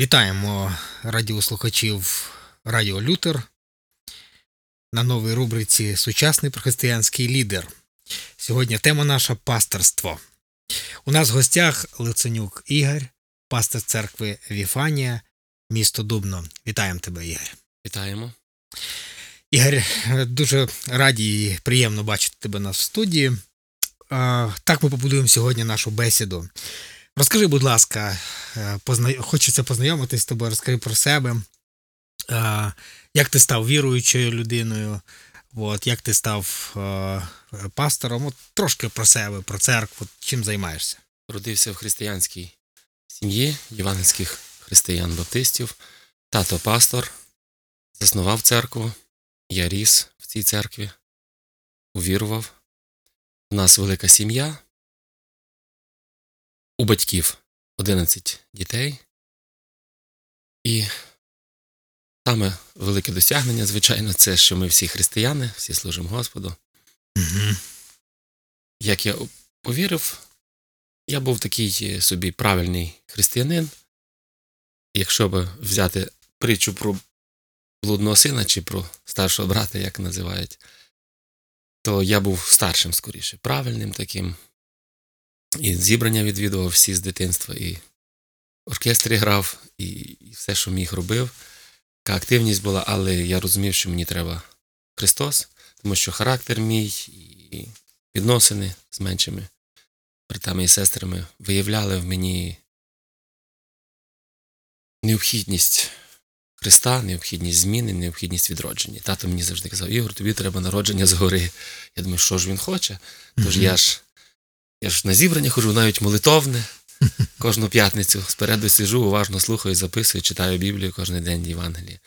Вітаємо радіослухачів Радіо Лютер на новій рубриці Сучасний християнський лідер. Сьогодні тема наша пасторство. У нас в гостях Лиценюк Ігор, пастор церкви Віфанія, місто Дубно. Вітаємо тебе, Ігор. Вітаємо. Ігор, дуже раді і приємно бачити тебе нас в студії. Так ми побудуємо сьогодні нашу бесіду. Розкажи, будь ласка, е, позна... хочеться познайомитись з тобою, розкажи про себе, як ти став віруючою людиною, от, як ти став е, пастором, от, трошки про себе, про церкву, чим займаєшся? Родився в християнській сім'ї євангельських християн-баптистів, тато пастор, заснував церкву, я ріс в цій церкві, увірував. У нас велика сім'я. У батьків 11 дітей. І саме велике досягнення, звичайно, це що ми всі християни, всі служимо Господу. Угу. Як я повірив, я був такий собі правильний християнин. Якщо б взяти притчу про блудного сина чи про старшого брата, як називають, то я був старшим скоріше, правильним таким. І зібрання відвідував всі з дитинства, і в оркестрі грав, і, і все, що міг, робив. Така активність була, але я розумів, що мені треба Христос, тому що характер мій і відносини з меншими братами і сестрами виявляли в мені необхідність Христа, необхідність зміни, необхідність відродження. Тато мені завжди казав, Ігор, тобі треба народження згори. Я думаю, що ж він хоче? Тож я ж я ж на зібрання хожу, навіть молитовне. Кожну п'ятницю спереду сижу, уважно слухаю, записую, читаю Біблію кожен день Євангелії.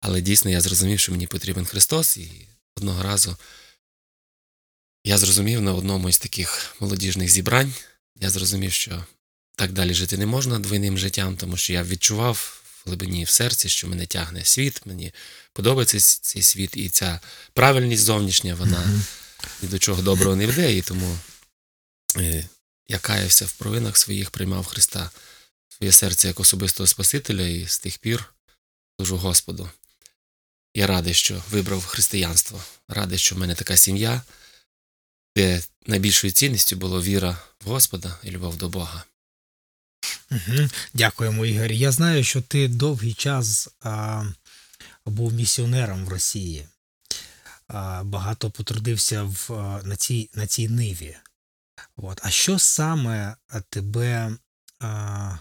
Але дійсно я зрозумів, що мені потрібен Христос, і одного разу я зрозумів на одному із таких молодіжних зібрань, я зрозумів, що так далі жити не можна двойним життям, тому що я відчував в глибині в серці, що мене тягне світ, мені подобається цей світ, і ця правильність зовнішня, вона ні до чого доброго не веде, і тому я каявся в провинах своїх, приймав Христа своє серце як особистого Спасителя, і з тих пір служу Господу. Я радий, що вибрав християнство, радий, що в мене така сім'я, де найбільшою цінністю було віра в Господа і любов до Бога. Угу. Дякуємо, Ігор. Я знаю, що ти довгий час а, був місіонером в Росії, а, багато потрудився в, на цій на цій ниві. От. А що саме тебе а,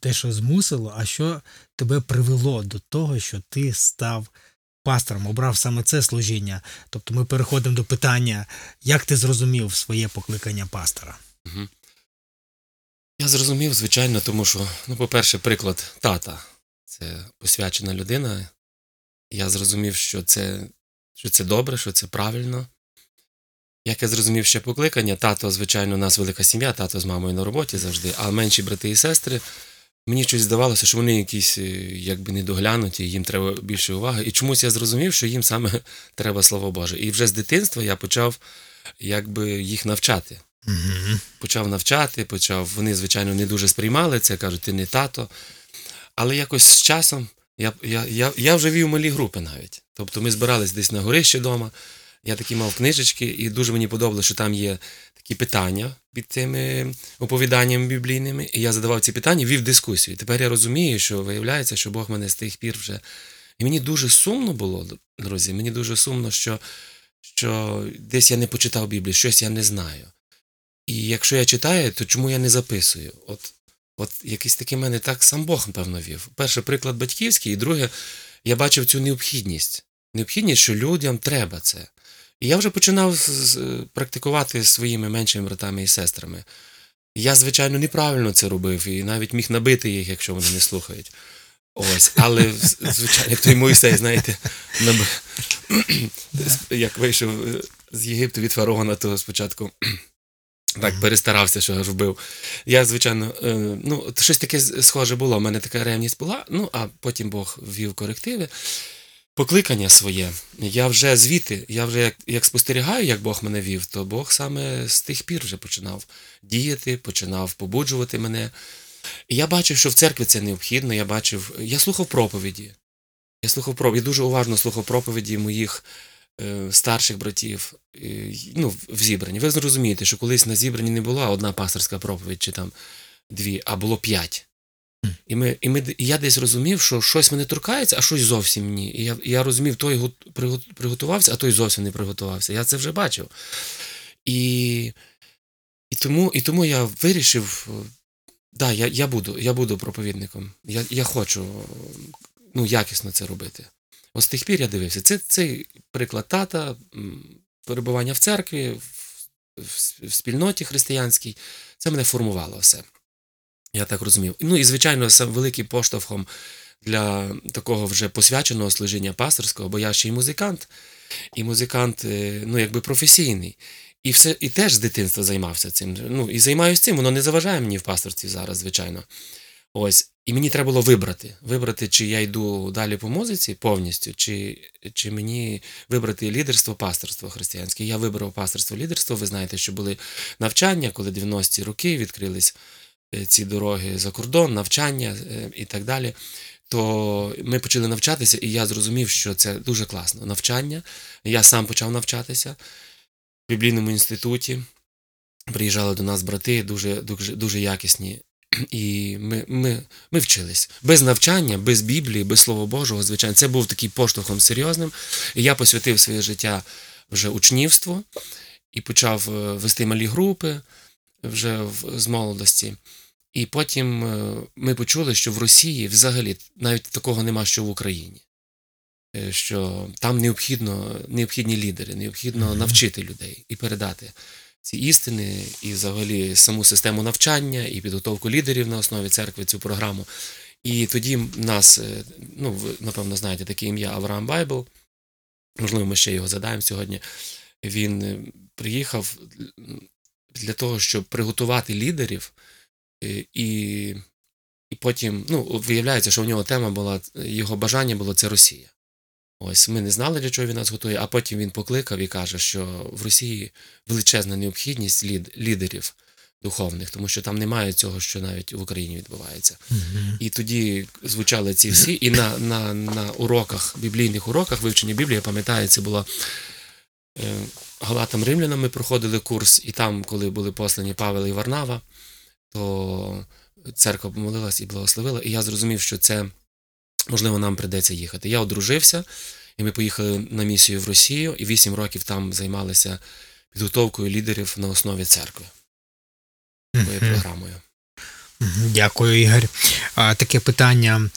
те, що змусило, а що тебе привело до того, що ти став пастором, обрав саме це служіння? Тобто ми переходимо до питання, як ти зрозумів своє покликання пастора? Я зрозумів, звичайно, тому що, ну, по-перше, приклад тата це посвячена людина. Я зрозумів, що це, що це добре, що це правильно. Як я зрозумів ще покликання, тато, звичайно, у нас велика сім'я, тато з мамою на роботі завжди, а менші брати і сестри, мені щось здавалося, що вони якісь е, якби недоглянуті, їм треба більше уваги. І чомусь я зрозумів, що їм саме треба слово Боже. І вже з дитинства я почав якби їх навчати. Угу. Почав навчати, почав. Вони, звичайно, не дуже сприймали це, кажуть, ти не тато. Але якось з часом я я, я, я вже вів малі групи навіть. Тобто ми збирались десь на горищі вдома. Я такі мав книжечки, і дуже мені подобалося, що там є такі питання під цими оповіданнями біблійними. І я задавав ці питання, вів дискусію. Тепер я розумію, що виявляється, що Бог мене з тих пір вже. І мені дуже сумно було, друзі. Мені дуже сумно, що що десь я не почитав Біблію, щось я не знаю. І якщо я читаю, то чому я не записую? От от якийсь такий мене так сам Бог, напевно, вів. Перший приклад батьківський, і друге, я бачив цю необхідність. Необхідність, що людям треба це. І я вже починав практикувати своїми меншими братами і сестрами. Я, звичайно, неправильно це робив і навіть міг набити їх, якщо вони не слухають. Ось, але, звичайно, як той Мойсей, знаєте, наб... як вийшов е, з Єгипту від фараона, то спочатку так перестарався, що аж вбив. Я, звичайно, е, ну, щось таке схоже було. У мене така ревність була, ну а потім Бог ввів корективи покликання своє. Я вже звідти, я вже як як спостерігаю, як Бог мене вів, то Бог саме з тих пір вже починав діяти, починав побуджувати мене. І я бачив, що в церкві це необхідно. Я бачив, я слухав проповіді. Я слухав проповіді, дуже уважно слухав проповіді моїх е, старших братів ну, в зібранні. Ви зрозумієте, що колись на зібранні не була одна пасторська проповідь чи там дві, а було п'ять. І, ми, і, ми, і я десь розумів, що щось мене торкається, а щось зовсім ні. І я, я розумів, той гот- приготувався, а той зовсім не приготувався. Я це вже бачив. І, і, тому, і тому я вирішив, е, да, я, я, буду, я буду проповідником. Я, я хочу е, ну, якісно це робити. От з тих пір я дивився. Це цей приклад тата, перебування в церкві, в, в спільноті християнській. Це мене формувало все. Я так розумів. Ну і, звичайно, сам великим поштовхом для такого вже посвяченого служіння пасторського, бо я ще й музикант, і музикант, е, ну, якби професійний. І все, і теж з дитинства займався цим. Ну, і займаюся цим, воно не заважає мені в пасторстві зараз, звичайно. Ось. І мені треба було вибрати. Вибрати, чи я йду далі по музиці повністю, чи, чи мені вибрати лідерство, пасторство християнське. Я вибрав пасторство, лідерство. Ви знаєте, що були навчання, коли 90-ті роки відкрились ці дороги за кордон, навчання е, і так далі. То ми почали навчатися, і я зрозумів, що це дуже класно. Навчання. Я сам почав навчатися в біблійному інституті. Приїжджали до нас брати, дуже, дуже, дуже якісні. І ми, ми, ми вчились. Без навчання, без Біблії, без Слова Божого, звичайно, це був такий поштовхом серйозним. І я посвятив своє життя вже учнівству і почав е, вести малі групи вже в- з молодості. І потім е, ми почули, що в Росії взагалі навіть такого нема, що в Україні. Е, Що там необхідно, необхідні лідери, необхідно навчити людей і передати ці істини, і взагалі саму систему навчання, і підготовку лідерів на основі церкви, цю програму. І тоді нас, е, ну, ви, напевно, знаєте таке ім'я Авраам Байбл. Можливо, ми ще його задаємо сьогодні. Він приїхав для того, щоб приготувати лідерів, е, і, і потім, ну, виявляється, що у нього тема була, його бажання було це Росія. Ось ми не знали, для чого він нас готує, а потім він покликав і каже, що в Росії величезна необхідність лід, лідерів духовних, тому що там немає цього, що навіть в Україні відбувається. Мгм. І тоді звучали ці всі, і на, на, на уроках, біблійних уроках вивчення Біблії, я пам'ятаю, це було Галатам Римлянам ми проходили курс, і там, коли були послані Павел і Варнава, то церква помолилась і благословила, і я зрозумів, що це можливо нам прийдеться їхати. Я одружився, і ми поїхали на місію в Росію, і вісім років там займалися підготовкою лідерів на основі церкви, моєю програмою. Дякую, Ігор. Таке питання.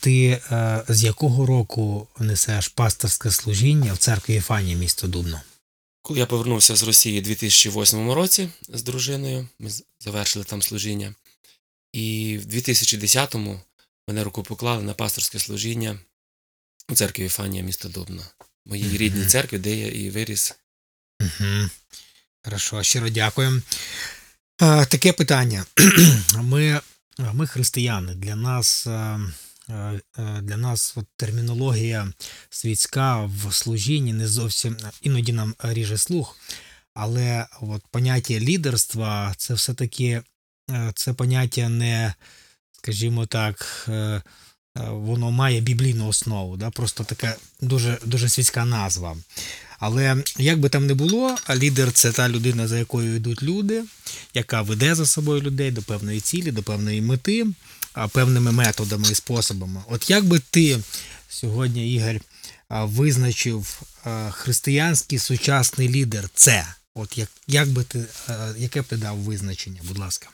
Ти е, з якого року несеш пасторське служіння в церкві Єфанії місто Дубно? Коли я повернувся з Росії у 2008 році з дружиною, ми завершили там служіння. І в 2010-му мене руку поклали на пасторське служіння у церкві Єфанія міста Дубно, моїй Мгм. рідній церкві, де я і виріс. Угу. Хорошо, щиро дякую. Таке питання. Ми, ми християни. Для нас, е, е, е, для нас от термінологія світська в служінні не зовсім іноді нам ріже слух, але от поняття лідерства це все-таки е, це поняття не, скажімо так, е, е, воно має біблійну основу, да? просто така дуже, дуже світська назва. Але як би там не було, лідер це та людина, за якою йдуть люди, яка веде за собою людей до певної цілі, до певної мети, певними методами і способами. От як би ти сьогодні, Ігор, визначив християнський сучасний лідер це? От як, як би ти, яке б ти дав визначення, будь ласка?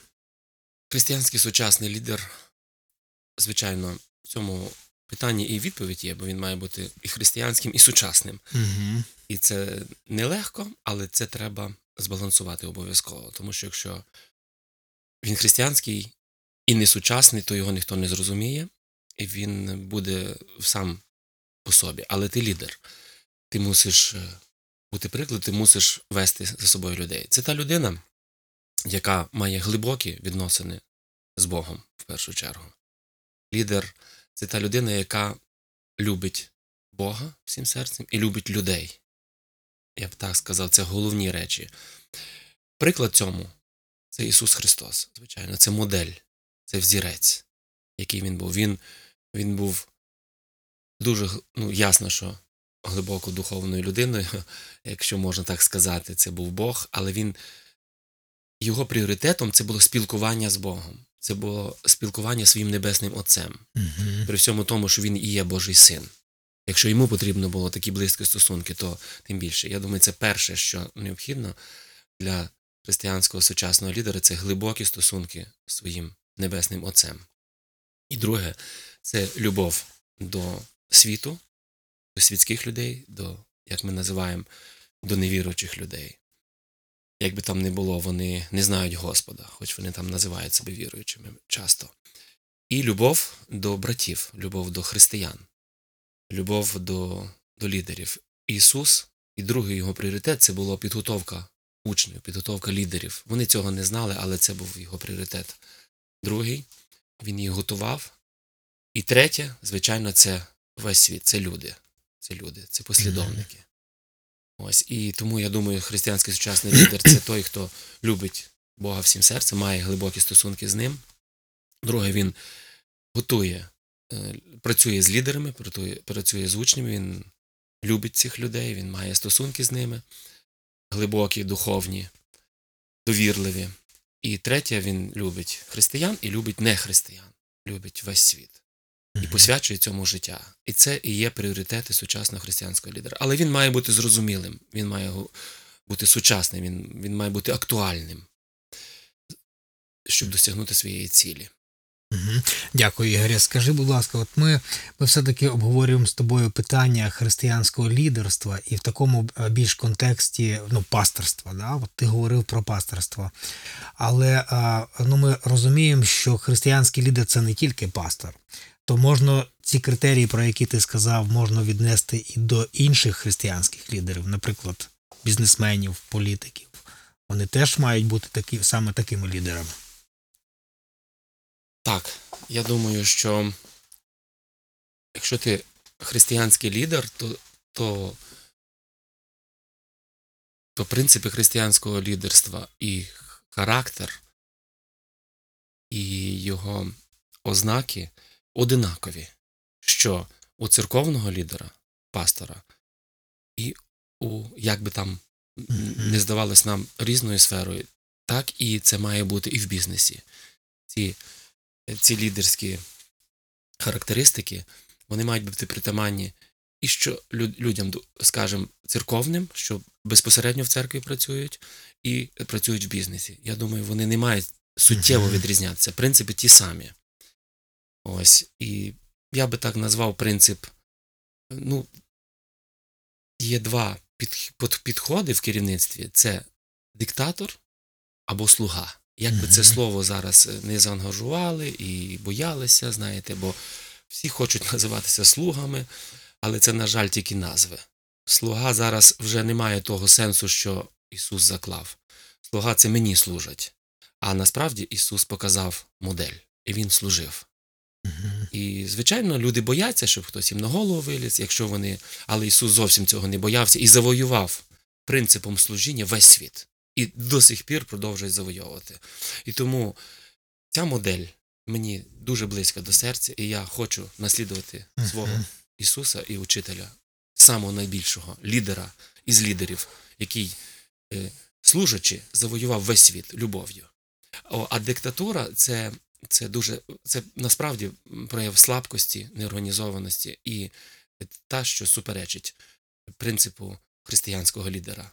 Християнський сучасний лідер, звичайно, в цьому питанні і відповідь є, бо він має бути і християнським, і сучасним. Угу. І це нелегко, але це треба збалансувати обов'язково. Тому що якщо він християнський і не сучасний, то його ніхто не зрозуміє, і він буде сам по собі. Але ти лідер. Ти мусиш е, бути приклад, ти мусиш вести за собою людей. Це та людина, яка має глибокі відносини з Богом в першу чергу. Лідер це та людина, яка любить Бога всім серцем і любить людей. Я б так сказав, це головні речі. Приклад цьому це Ісус Христос, звичайно, це модель. Це взірець, який він був. Він, він був дуже ну, ясно, що глибоко духовною людиною, якщо можна так сказати, це був Бог, але він його пріоритетом це було спілкування з Богом. Це було спілкування своїм небесним Отцем Мгм. при всьому тому, що він і є Божий син. Якщо йому потрібно було такі близькі стосунки, то тим більше. Я думаю, це перше, що необхідно для християнського сучасного лідера це глибокі стосунки з своїм небесним Отцем. І друге, це любов до світу, до світських людей, до, як ми називаємо, до невіруючих людей. Як би там не було, вони не знають Господа, хоч вони там називають себе віруючими часто. І любов до братів, любов до християн, любов до, до лідерів. Ісус, і другий його пріоритет це була підготовка учнів, підготовка лідерів. Вони цього не знали, але це був його пріоритет. Другий, він їх готував. І третє, звичайно, це весь світ, це люди. Це люди, це послідовники. Ось і тому я думаю, християнський сучасний лідер це той, хто любить Бога всім серцем, має глибокі стосунки з ним. Друге, він готує, е, працює з лідерами, працює, з учнями, він любить цих людей, він має стосунки з ними, глибокі, духовні, довірливі. І третє, він любить християн і любить нехристиян, любить весь світ і посвячує цьому життя. І це і є пріоритети сучасного християнського лідера. Але він має бути зрозумілим, він має бути сучасним, він, він має бути актуальним, щоб досягнути своєї цілі. Дякую, Ігоря. Скажи, будь ласка, от ми, ми все-таки обговорюємо з тобою питання християнського лідерства і в такому е, більш контексті ну, пасторства. Да? От ти говорив про пасторство. Але ну, ми розуміємо, що християнський лідер це не тільки пастор. То можна ці критерії, про які ти сказав, можна віднести і до інших християнських лідерів, наприклад, бізнесменів, політиків. Вони теж мають бути такі, саме такими лідерами. Так, я думаю, що якщо ти християнський лідер, то, то, то принципи християнського лідерства і характер, і його ознаки одинакові, що у церковного лідера, пастора, і у, як би там не здавалось нам різною сферою, так і це має бути і в бізнесі. Ці ці лідерські характеристики, вони мають бути притаманні і що людям, скажімо, церковним, що безпосередньо в церкві працюють, і працюють в бізнесі. Я думаю, вони не мають суттєво відрізнятися. Принципи ті самі. Ось. І я би так назвав принцип. Ну, є два підходи в керівництві: це диктатор або слуга. Як би це слово зараз е, не заангажували і боялися, знаєте, бо всі хочуть називатися слугами, але це, на жаль, тільки назви. Слуга зараз вже не має того сенсу, що Ісус заклав. Слуга це мені служать. А насправді Ісус показав модель, і Він служив. І, звичайно, люди бояться, щоб хтось їм на голову виліз, якщо вони. Але Ісус зовсім цього не боявся і завоював принципом служіння весь світ. І до сих пір продовжує завойовувати. І тому ця модель мені дуже близька до серця, і я хочу наслідувати свого Ісуса і учителя, самого найбільшого лідера із лідерів, який, е, служачи, завоював весь світ любов'ю. А диктатура це, це дуже це насправді прояв слабкості, неорганізованості і та, що суперечить принципу християнського лідера.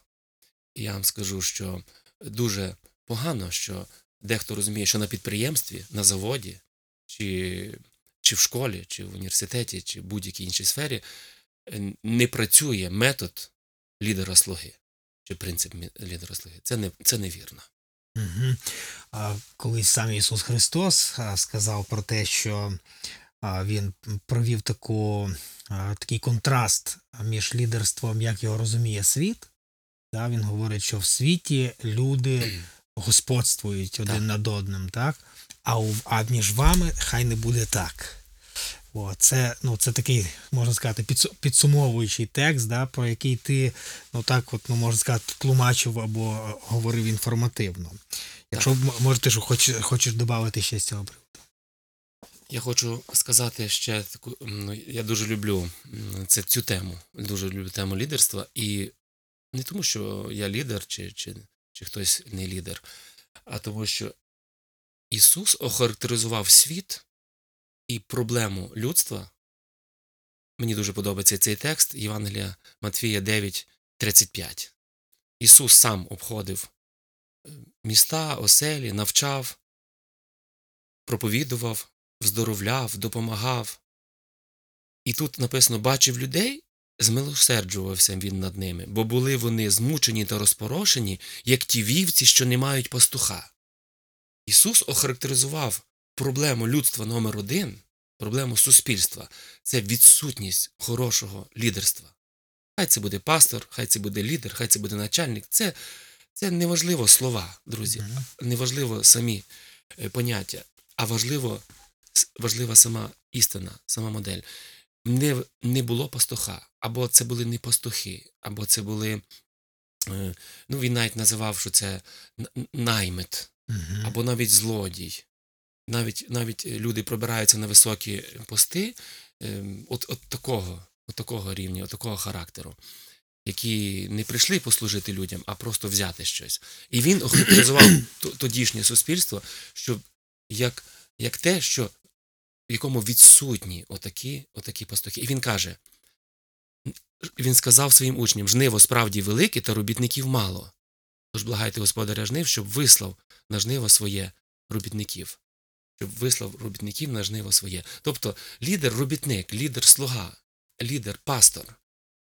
Я вам скажу, що дуже погано, що дехто розуміє, що на підприємстві, на заводі, чи, чи в школі, чи в університеті, чи в будь-якій іншій сфері не працює метод лідера слуги, чи принцип лідера слуги. Це, не, це невірно. Угу. А, колись сам Ісус Христос сказав про те, що Він провів таку, такий контраст між лідерством, як його розуміє світ. Да, він говорить, що в світі люди господствують один Так. над одним, так? А, у, а між вами хай не буде так. О, це, ну, це такий, можна сказати, підсумовуючий текст, да, про який ти, ну так, от, ну, можна сказати, тлумачив або говорив інформативно. Якщо м- може, ти що хочеш, хочеш додати ще з цього приводу. Я хочу сказати ще таку. ну, Я дуже люблю це, цю тему. Дуже люблю тему лідерства. І не тому, що я лідер, чи, чи, чи хтось не лідер, а тому, що Ісус охарактеризував світ і проблему людства. Мені дуже подобається цей текст Євангелія Матфія 9, 35. Ісус сам обходив е, міста, оселі, навчав, проповідував, вздоровляв, допомагав. І тут написано бачив людей, змилосерджувався він над ними, бо були вони змучені та розпорошені, як ті вівці, що не мають пастуха. Ісус охарактеризував проблему людства номер один, проблему суспільства це відсутність хорошого лідерства. Хай це буде пастор, хай це буде лідер, хай це буде начальник. Це, це не важливо слова, друзі, Мгм. не важливо самі е, поняття, а важливо, важлива сама істина, сама модель. Не, не було пастуха, або це були не пастухи, або це були. е, Ну, він навіть називав, що це наймит, або навіть злодій. Навіть, навіть люди пробираються на високі пости ем, от, от такого, от такого рівня, от такого характеру, які не прийшли послужити людям, а просто взяти щось. І він охарактеризував тодішнє суспільство, що як, як те, що в якому відсутні отакі, отакі пастухи. І він каже: він сказав своїм учням: жниво справді велике, та робітників мало. Тож благайте господаря жнив, щоб вислав на жниво своє робітників, щоб вислав робітників на жниво своє. Тобто лідер робітник, лідер слуга, лідер пастор.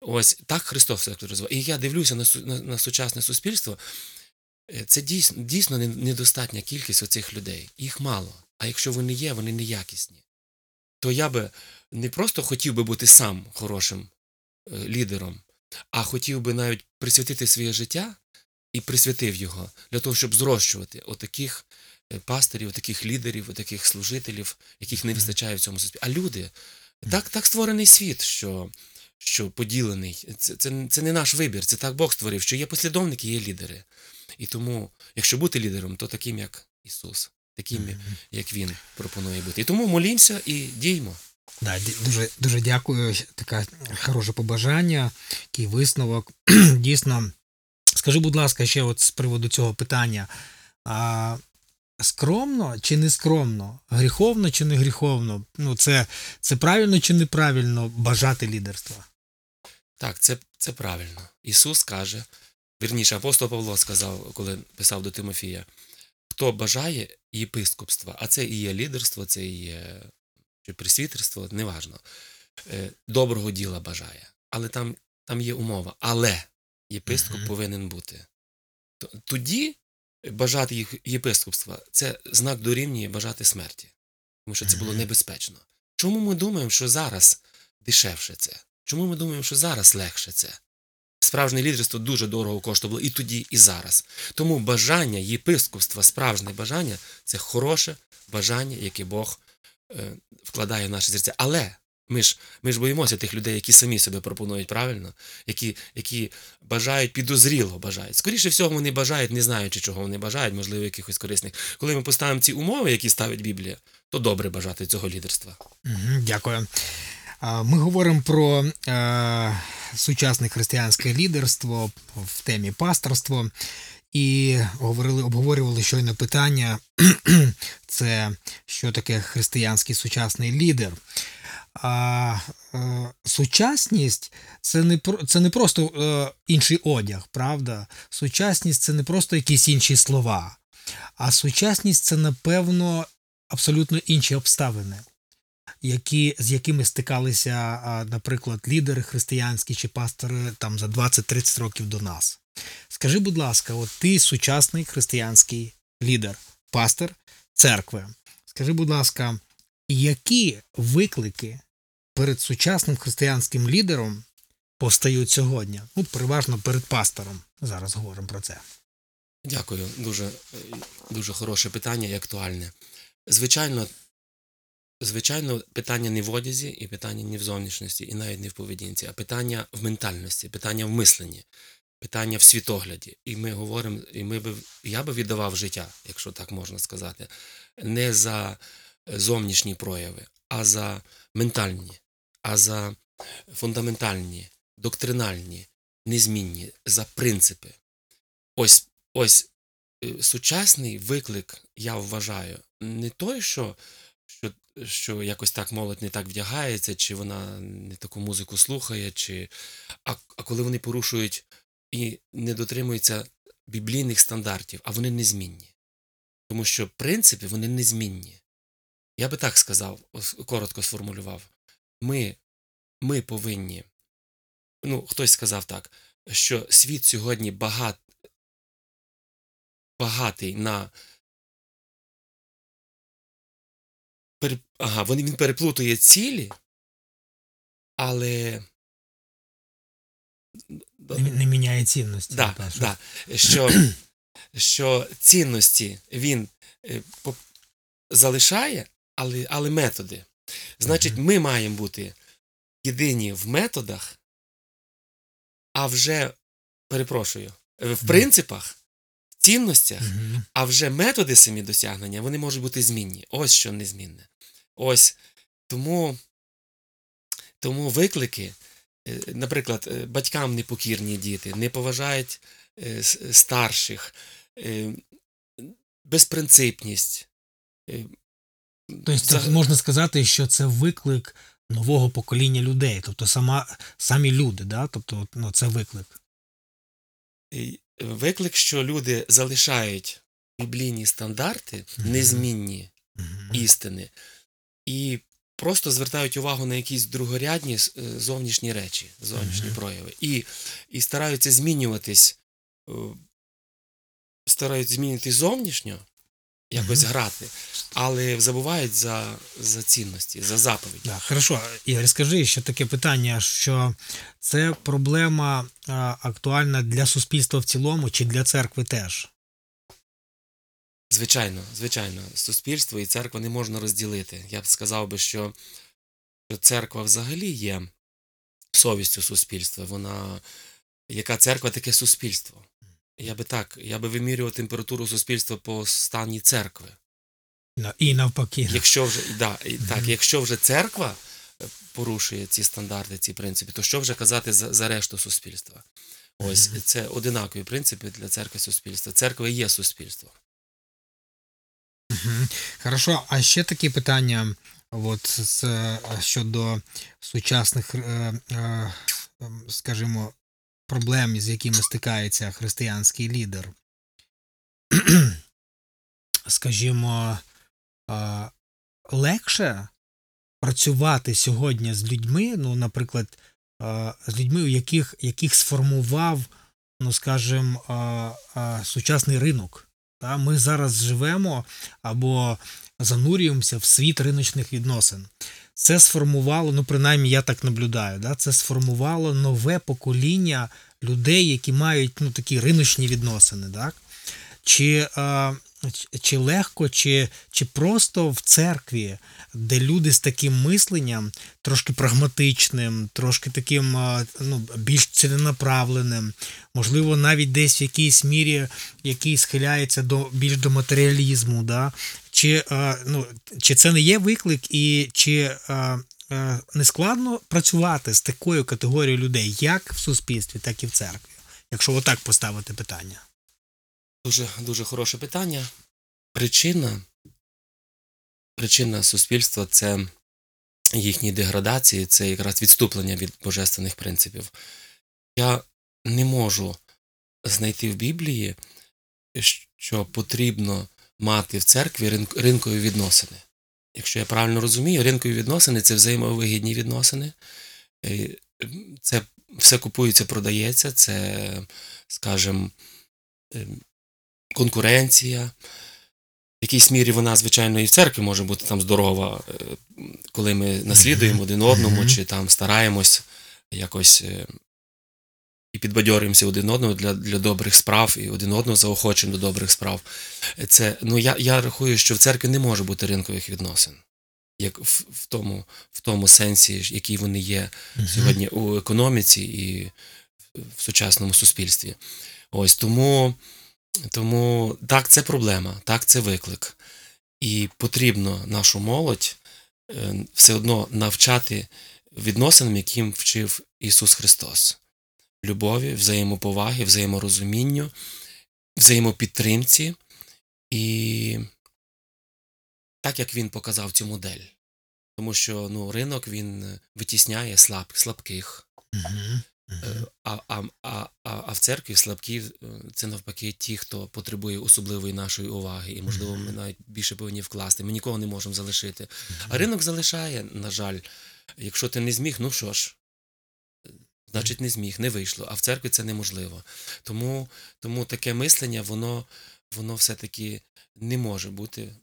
Ось так Христос характеризував. І я дивлюся на, на, на сучасне суспільство. е, Це дійсно, дійсно недостатня кількість оцих людей. Їх мало. А якщо вони є, вони неякісні. То я би не просто хотів би бути сам хорошим е, лідером, а хотів би навіть присвятити своє життя і присвятив його для того, щоб зрощувати отаких е, пастирів, отаких лідерів, отаких служителів, яких не вистачає в цьому суспільстві. А люди, так, так створений світ, що, що поділений. Це, це, це не наш вибір, це так Бог створив, що є послідовники, є лідери. І тому, якщо бути лідером, то таким, як Ісус, таким, як Він пропонує бути. І тому молімося і діймо. Да, дуже, дуже дякую. Таке хороше побажання, такий висновок. Дійсно, скажи, будь ласка, ще от з приводу цього питання. А, скромно чи не скромно? Гріховно чи не гріховно? Ну, це, це правильно чи неправильно бажати лідерства? Так, це, це правильно. Ісус каже, вірніше, апостол Павло сказав, коли писав до Тимофія, хто бажає єпископства, а це і є лідерство, це і є чи присвітерство, неважно. е, Доброго діла бажає. Але там, там є умова. Але єпископ Мгм. повинен бути. Тоді бажати їх єпископства це знак дорівнює бажати смерті. Тому що це було небезпечно. Чому ми думаємо, що зараз дешевше це? Чому ми думаємо, що зараз легше це? Справжнє лідерство дуже дорого коштувало і тоді, і зараз. Тому бажання єпископства, справжнє бажання це хороше бажання, яке Бог е, вкладає в наше серця. Але ми ж, ми ж боїмося тих людей, які самі себе пропонують правильно, які, які бажають підозріло бажають. Скоріше всього, вони бажають, не знаючи, чого вони бажають, можливо, якихось корисних. Коли ми поставимо ці умови, які ставить Біблія, то добре бажати цього лідерства. Дякую. Ми говоримо про е, сучасне християнське лідерство в темі пасторство. І говорили, обговорювали щойно питання: це що таке християнський сучасний лідер. А е, сучасність це не це не просто е, інший одяг, правда? Сучасність це не просто якісь інші слова, а сучасність це, напевно, абсолютно інші обставини які, з якими стикалися, наприклад, лідери християнські чи пастори там за 20-30 років до нас. Скажи, будь ласка, от ти сучасний християнський лідер, пастор церкви. Скажи, будь ласка, які виклики перед сучасним християнським лідером постають сьогодні? Ну, переважно перед пастором. Зараз говоримо про це. Дякую. Дуже, дуже хороше питання і актуальне. Звичайно, звичайно, питання не в одязі, і питання не в зовнішності, і навіть не в поведінці, а питання в ментальності, питання в мисленні, питання в світогляді. І ми говоримо, і ми би, я би віддавав життя, якщо так можна сказати, не за е, зовнішні прояви, а за ментальні, а за фундаментальні, доктринальні, незмінні, за принципи. Ось, ось е, сучасний виклик, я вважаю, не той, що, що, що якось так молодь не так вдягається, чи вона не таку музику слухає, чи, а, а коли вони порушують і не дотримуються біблійних стандартів, а вони незмінні. Тому що принципи вони незмінні. Я би так сказав, коротко сформулював. Ми, ми повинні. Ну, хтось сказав так, що світ сьогодні багат, багатий на. Пере- Ага, він, він переплутує цілі, але. Не, не міняє цінності. Да, напевно. да, що, що цінності він е, по- залишає, але, але методи. Значить, ми маємо бути єдині в методах, а вже, перепрошую, в принципах, цінностях, Мгм. а вже методи самі досягнення вони можуть бути змінні. Ось що незмінне. Ось тому, тому виклики, е, наприклад, е, батькам непокірні діти, не поважають е, старших, безпринципність. Тобто це можна сказати, що це виклик нового покоління людей, тобто сама, самі люди, да? тобто ну, це виклик. Виклик, що люди залишають біблійні стандарти, незмінні істини, і просто звертають увагу на якісь другорядні е, зовнішні речі, зовнішні прояви, і, і стараються змінюватись, е, стараються змінити зовнішньо, якось грати, але забувають за, за цінності, за заповіді. Да, хорошо, Ігор, скажи ще таке питання, що це проблема а, актуальна для суспільства в цілому чи для церкви теж? Звичайно, звичайно, суспільство і церква не можна розділити. Я б сказав би, що що церква взагалі є совістю суспільства. Вона яка церква, таке суспільство. Я би так, я би вимірював температуру суспільства по стані церкви. Ну, І навпаки. Якщо вже да, і так, Мгм. якщо вже церква е, порушує ці стандарти, ці принципи, то що вже казати за, за решту суспільства? Ось Мгм. це одинакові принципи для церкви суспільства. Церква є суспільство. Мгм. Хорошо, а ще такі питання от, з, щодо сучасних, е, е, ем, скажімо, проблем, з якими стикається християнський лідер. Скажімо, легше працювати сьогодні з людьми, ну, наприклад, з людьми, у яких, яких сформував, ну, скажімо, сучасний ринок. Ми зараз живемо або занурюємося в світ риночних відносин. Це сформувало, ну принаймні я так наблюдаю, да? це сформувало нове покоління людей, які мають ну, такі риночні відносини. Так? Чи, е, чи легко, чи, чи просто в церкві, де люди з таким мисленням, трошки прагматичним, трошки таким ну, більш ціленаправленим, можливо, навіть десь в якійсь мірі, який схиляється до більш до матеріалізму, да? чи, ну, чи це не є виклик, і чи не складно працювати з такою категорією людей, як в суспільстві, так і в церкві, якщо отак поставити питання. Дуже, дуже хороше питання. Причина, причина суспільства це їхній деградації, це якраз відступлення від божественних принципів. Я не можу знайти в Біблії, що потрібно мати в церкві ринкові відносини. Якщо я правильно розумію, ринкові відносини це взаємовигідні відносини. Е, Це все купується, продається, це, скажімо, ем, конкуренція. В якійсь мірі вона, звичайно, і в церкві може бути там здорова, е, коли ми наслідуємо один одному, чи там стараємось якось е, і підбадьорюємося один одного для, для добрих справ, і один одного заохочуємо до добрих справ. Це, ну, я, я рахую, що в церкві не може bути ринкових відносин. Як в, в, тому, в тому сенсі, який вони є сьогодні у економіці і в сучасному суспільстві. Ось тому, тому так, це проблема, так, це виклик. І потрібно нашу молодь е, все одно навчати відносинам, яким вчив Ісус Христос. Любові, взаємоповаги, взаєморозумінню, взаємопідтримці і так, як він показав цю модель. Тому що ну, ринок він витісняє слаб, слабких, Мгм. Е. А, а, а, а, а в церкві слабкі е, це навпаки ті, хто потребує особливої нашої уваги, і можливо ми навіть більше повинні вкласти. Ми нікого не можемо залишити. А ринок залишає, на жаль, якщо ти не зміг, ну що ж, значить не зміг, не вийшло. А в церкві це неможливо. Тому, тому таке мислення, воно, воно все-таки не може бути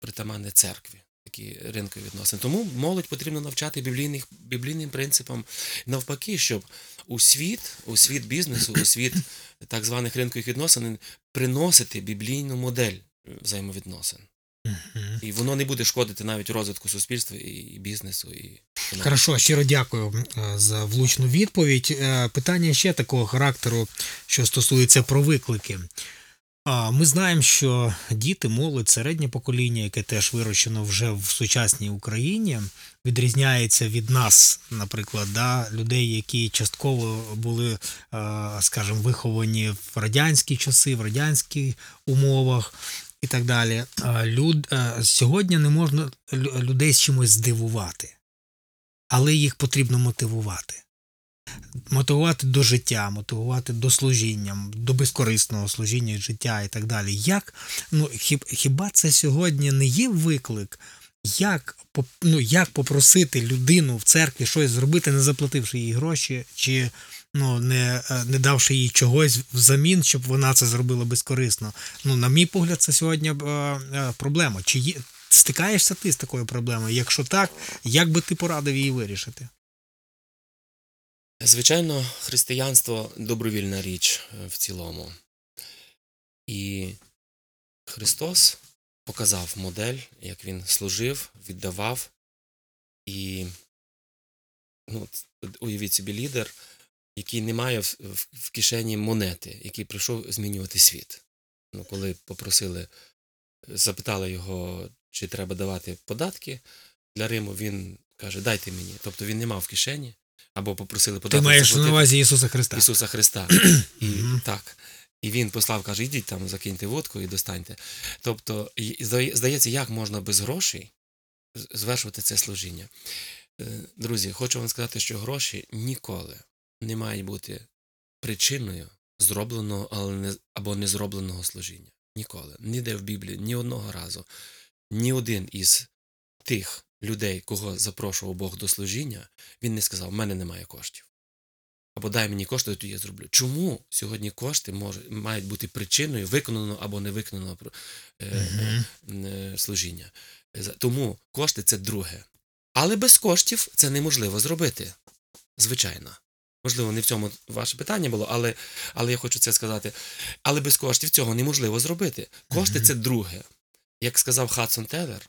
притаманне церкві. Такі ринкові відносини. Тому молодь потрібно навчати біблійних, біблійним принципам навпаки, щоб у світ, у світ бізнесу, у світ так званих ринкових відносин приносити біблійну модель взаємовідносин. І воно не буде шкодити навіть розвитку суспільства і, бізнесу. І. Хорошо, щиро дякую е, за влучну відповідь. Е, Питання ще такого характеру, що стосується про виклики. Ми знаємо, що діти, молодь, середнє покоління, яке теж вирощено вже в сучасній Україні, відрізняється від нас, наприклад, да, людей, які частково були, е, скажімо, виховані в радянські часи, в радянських умовах і так далі. Люд, е, сьогодні не можна людей з чимось здивувати але їх потрібно мотивувати. Мотивувати до життя, мотивувати до служіння, до безкорисного служіння життя і так далі. Як, ну, хіб, хіба це сьогодні не є виклик? Як, ну, як попросити людину в церкві щось зробити, не заплативши їй гроші, чи ну, не, е, не давши їй чогось взамін, щоб вона це зробила безкорисно? Ну, на мій погляд, це сьогодні е, е, проблема. Чи є, стикаєшся ти з такою проблемою? Якщо так, як би ти порадив її вирішити? Звичайно, християнство добровільна річ е, в цілому. І Христос показав модель, як він служив, віддавав. І ну, уявіть собі лідер, який не має в, кишені монети, який прийшов змінювати світ. Ну, коли попросили, запитали його, чи треба давати податки для Риму, він каже: дайте мені. Тобто він не мав в кишені, або попросили подати. Ти маєш на увазі Ісуса Христа. Ісуса Христа. і, так. І він послав, каже, ідіть там, закиньте водку і достаньте. Тобто, здається, як можна без грошей звершувати це служіння. Е, Друзі, хочу вам сказати, що гроші ніколи не мають бути причиною зробленого або не зробленого служіння. Ніколи. Ніде в Біблії, ні одного разу. Ні один із тих людей, кого запрошував Бог до служіння, він не сказав: в мене немає коштів або дай мені кошти, то я зроблю. Чому сьогодні кошти може, мають бути причиною виконаного або не виконаного е, е, служіння? Тому кошти це друге. Але без коштів це неможливо зробити. Звичайно. Можливо, не в цьому ваше питання було, але, але я хочу це сказати. Але без коштів цього неможливо зробити. Кошти це друге. Як сказав Хадсон Тейлор, е,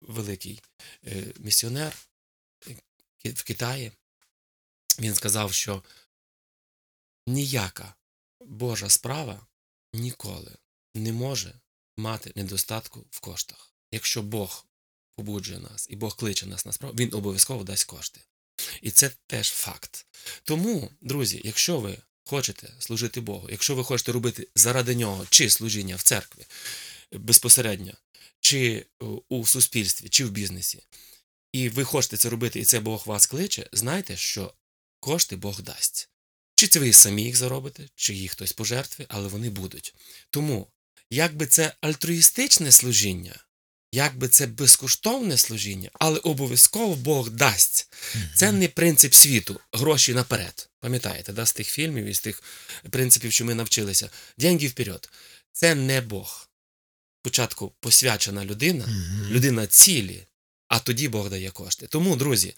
великий е, місіонер е, в Китаї, він сказав, що ніяка Божа справа ніколи не може мати недостатку в коштах. Якщо Бог побуджує нас і Бог кличе нас на справу, він обов'язково дасть кошти. І це теж факт. Тому, друзі, якщо ви хочете служити Богу, якщо ви хочете робити заради нього чи служіння в церкві безпосередньо, чи е, у суспільстві, чи в бізнесі, і ви хочете це робити, і це Бог вас кличе, знайте, що кошти Бог дасть. Чи це ви самі їх заробите, чи їх хтось пожертвує, але вони будуть. Тому, якби це альтруїстичне служіння, якби це безкоштовне служіння, але обов'язково Бог дасть. Це не принцип світу, гроші наперед. Пам'ятаєте, да, з тих фільмів і з тих принципів, що ми навчилися. Деньги вперед. Це не Бог. Спочатку посвячена людина, Мгм. людина цілі, а тоді Бог дає кошти. Тому, друзі,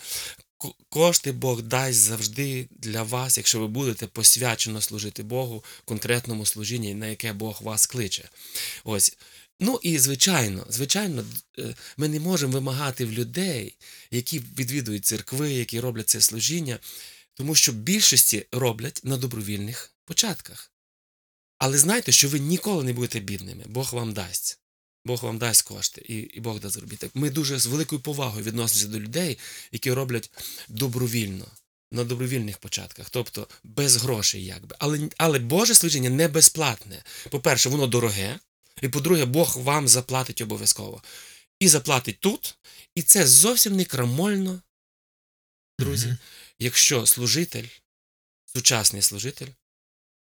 кошти Бог дасть завжди для вас, якщо ви будете посвячено служити Богу, конкретному служінні, на яке Бог вас кличе. Ось. Ну і звичайно, звичайно, е, ми не можемо вимагати в людей, які відвідують церкви, які роблять це служіння, тому що більшості роблять на добровільних початках. Але знайте, що ви ніколи не будете бідними, Бог вам дасть. Бог вам дасть кошти, і, і Бог дасть заробіток. Ми дуже з великою повагою відносимося до людей, які роблять добровільно, на добровільних початках, тобто без грошей, якби. Але, але Боже служіння не безплатне. По-перше, воно дороге, і по-друге, Бог вам заплатить обов'язково. І заплатить тут, і це зовсім не крамольно, друзі, Мгм. якщо служитель, сучасний служитель,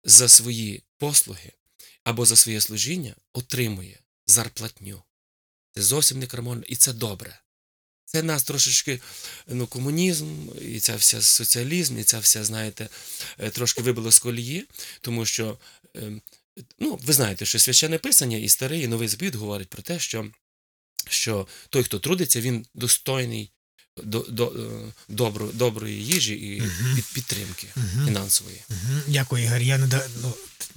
за свої послуги або за своє служіння отримує зарплатню. Це зовсім не крамольно, і це добре. Це нас трошечки ну, комунізм, і ця вся соціалізм, і ця вся, знаєте, е, трошки вибило з колії, тому що, ем, ну, ви знаєте, що священне писання і старий, і новий заповіт говорять про те, що, що той, хто трудиться, він достойний до, до, е, добро, доброї їжі і Мгм. під, підтримки Мгм. фінансової. Мгм. Дякую, Ігор. Я неда... ну,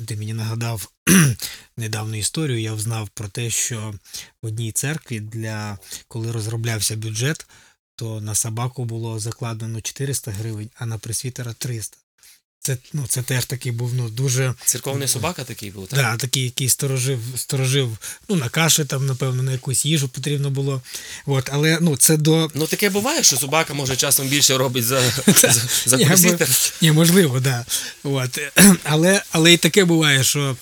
ти мені нагадав недавню історію. Я взнав про те, що в одній церкві, для коли розроблявся бюджет, то на собаку було закладено 400 гривень, а на пресвітера 300. Це, ну, це теж такий був ну, дуже Церковний собака такий був, так? да, такий, який сторожив, сторожив ну, на каші, там, напевно, на якусь їжу потрібно було. От, але ну, це до. Ну таке буває, що собака може часом більше робить за, за, за Ні. Ні, можливо, да. От. Але, але і таке буває, що,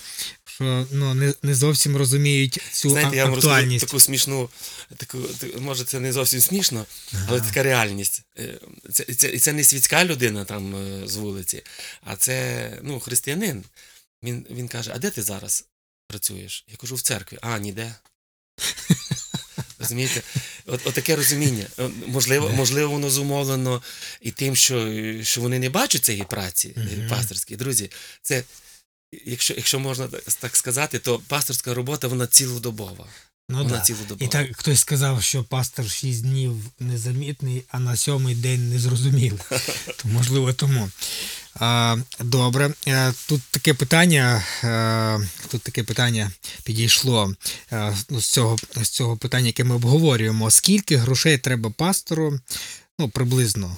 що ну, не, не зовсім розуміють цю Знаєте, я вам розкажу таку смішну, таку, може, це не зовсім смішно, але така реальність. Е, Це, це, і це не світська людина там е, з вулиці, а це ну, християнин. Він, він каже: А де ти зараз працюєш? Я кажу, в церкві. А, ніде. Розумієте? От, от таке розуміння. Е, Можливо, можливо, воно зумовлено і тим, що, що вони не бачать цієї праці Мгм. пасторської. Друзі, це, якщо, якщо можна так- так сказати, то пасторська робота вона цілодобова. Ну, да. І так хтось сказав, що пастор 6 днів незамітний, а на сьомий день незрозумілий. То, можливо, тому. А, добре. Е, Тут таке питання. е, Тут таке питання підійшло е, ну, з цього, з цього питання, яке ми обговорюємо. Скільки грошей треба пастору? Ну, приблизно.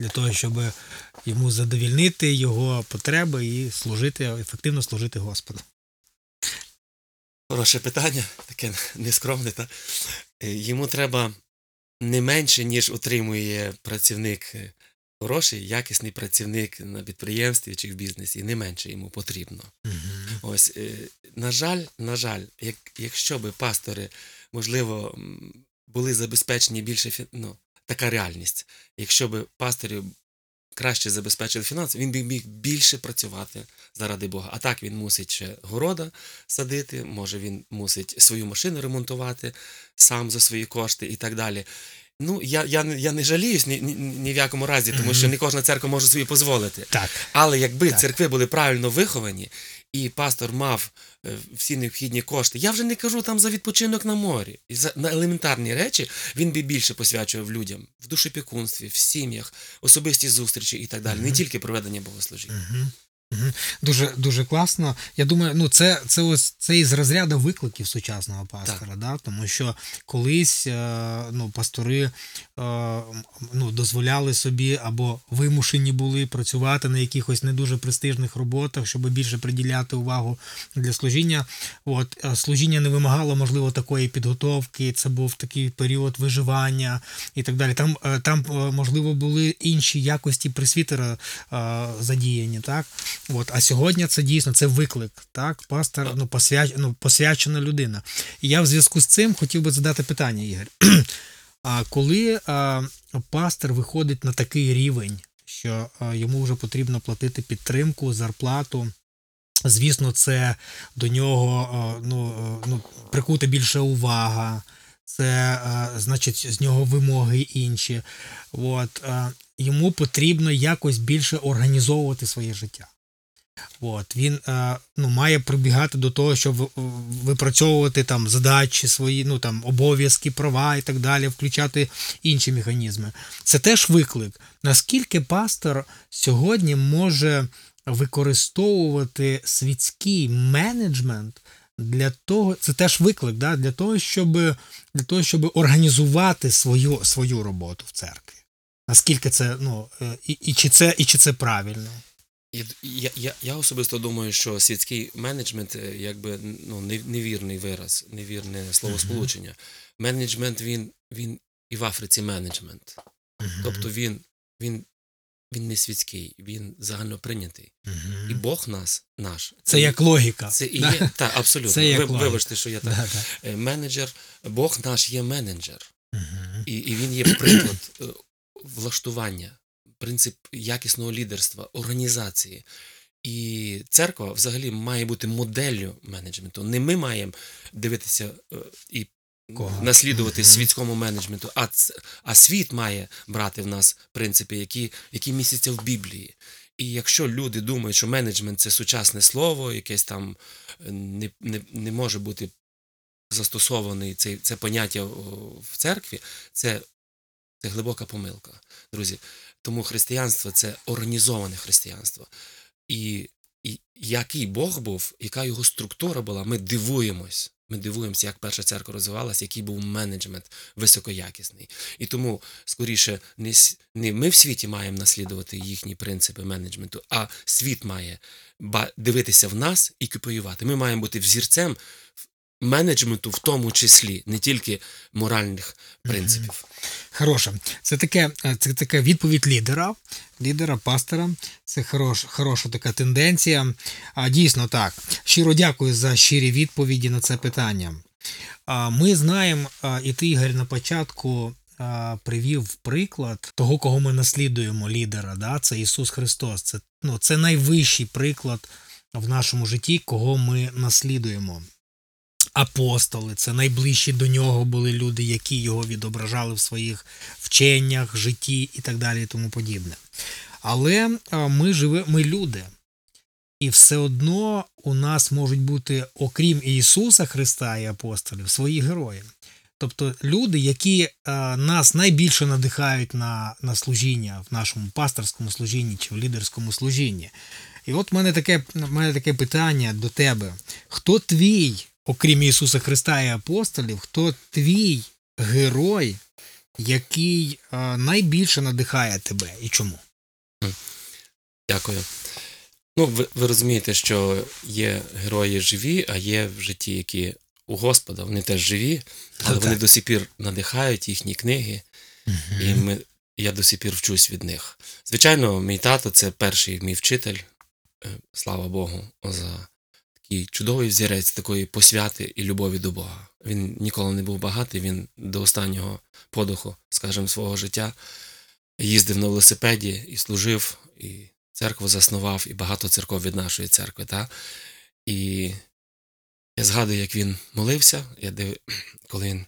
Для того, щоб йому задовільнити його потреби і служити, ефективно служити Господу. Хороше питання, таке нескромне. Та? Е, Йому треба не менше, ніж отримує працівник е, хороший, якісний працівник на підприємстві чи в бізнесі. Не менше йому потрібно. Мгм. Ось, е, на жаль, на жаль, як, якщо би пастори, можливо, були забезпечені більше ну, така реальність. Якщо би пасторів краще забезпечили фінанси, він би міг більше працювати заради Бога. А так він мусить ще города садити, може він мусить свою машину ремонтувати сам за свої кошти і так далі. Ну, я, я, я не жаліюсь ні, ні, ні в якому разі, тому що не кожна церква може собі дозволити. Так. Але якби Так. церкви були правильно виховані, і пастор мав е, всі необхідні кошти, я вже не кажу там за відпочинок на морі, і за на елементарні речі він би більше посвячував людям в душепікунстві, в сім'ях, особисті зустрічі і так далі, не тільки проведення богослужіння. Угу. Угу. Дуже дуже класно. Я думаю, ну це, це ось це із розряду викликів сучасного пастора, да? тому що колись е, ну, пастори е, ну, дозволяли собі або вимушені були працювати на якихось не дуже престижних роботах, щоб більше приділяти увагу для служіння. От е, служіння не вимагало, можливо, такої підготовки. Це був такий період виживання і так далі. Там, там можливо, були інші якості пресвітера е, задіяні, так? От, а сьогодні це дійсно це виклик, так? Пастор ну, посвяч, ну, посвячена людина. І я в зв'язку з цим хотів би задати питання, Ігор. А коли а, пастор виходить на такий рівень, що а, йому вже потрібно платити підтримку, зарплату. Звісно, це до нього а, ну, ну, прикута більша увага, це значить з нього вимоги інші. От, йому потрібно якось більше організовувати своє життя. От, він е, ну, має прибігати до того, щоб випрацьовувати там задачі свої, ну там обов'язки, права і так далі, включати інші механізми. Це теж виклик. Наскільки пастор сьогодні може використовувати світський менеджмент для того, це теж виклик, да, для того, щоб, для того, щоб організувати свою, свою роботу в церкві. Наскільки це, ну, е, і, і, чи це, і чи це правильно? Я, я, я, особисто думаю, що світський менеджмент е, якби ну, невірний вираз, невірне словосполучення. Менеджмент він, він і в Африці менеджмент. Тобто він, він, він не світський, він загальноприйнятий. Мгм. І Бог нас, наш. Це як логіка. Це і є, так, абсолютно. Це як Ви, вибачте, що я так. Е, Менеджер, Бог наш є менеджер. І, і він є приклад е, влаштування, принцип якісного лідерства, організації. І церква взагалі має бути моделлю менеджменту. Не ми маємо дивитися е, і Кого? наслідувати світському менеджменту, а, а світ має брати в нас принципи, які, які містяться в Біблії. І якщо люди думають, що менеджмент це сучасне слово, якесь там е, не, не, не може бути застосований це, це поняття в церкві, це, це глибока помилка, друзі. Тому християнство це організоване християнство. І, і який Бог був, яка його структура була, ми дивуємось. Ми дивуємося, як перша церква розвивалася, який був менеджмент високоякісний. І тому, скоріше, не, не ми в світі маємо наслідувати їхні принципи менеджменту, а світ має дивитися в нас і копіювати. Ми маємо бути взірцем менеджменту, в тому числі, не тільки моральних принципів. Хороше. Це таке, е, це така відповідь лідера, лідера, пастора. Це хорош, хороша така тенденція. А, дійсно так. Щиро дякую за щирі відповіді на це питання. Ми знаємо, і ти, Ігор, на початку привів приклад того, кого ми наслідуємо, лідера. Да? Це Ісус Христос. Це, ну, це найвищий приклад в нашому житті, кого ми наслідуємо. Апостоли, це найближчі до нього були люди, які його відображали в своїх вченнях, житті і так далі, і тому подібне. Але ми живе, ми люди, і все одно у нас можуть бути, окрім Ісуса Христа і апостолів, свої герої. Тобто люди, які нас найбільше надихають на, на служіння в нашому пасторському служінні чи в лідерському служінні. І от в мене таке, в мене таке питання до тебе: хто твій, окрім Ісуса Христа і апостолів, хто твій герой, який найбільше надихає тебе і чому? Дякую. Ну, ви, ви розумієте, що є герої живі, а є в житті, які у Господа, вони теж живі, але Так. вони до сих пір надихають їхні книги, і ми, я до сих пір вчусь від них. Звичайно, мій тато це перший мій вчитель, е, слава Богу, за такий чудовий взірець такої посвяти і любові до Бога. Він ніколи не був багатий, він до останнього подуху, скажімо, свого життя їздив на велосипеді і служив, і церкву заснував, і багато церков від нашої церкви. Та? І я згадую, як він молився, я див... коли він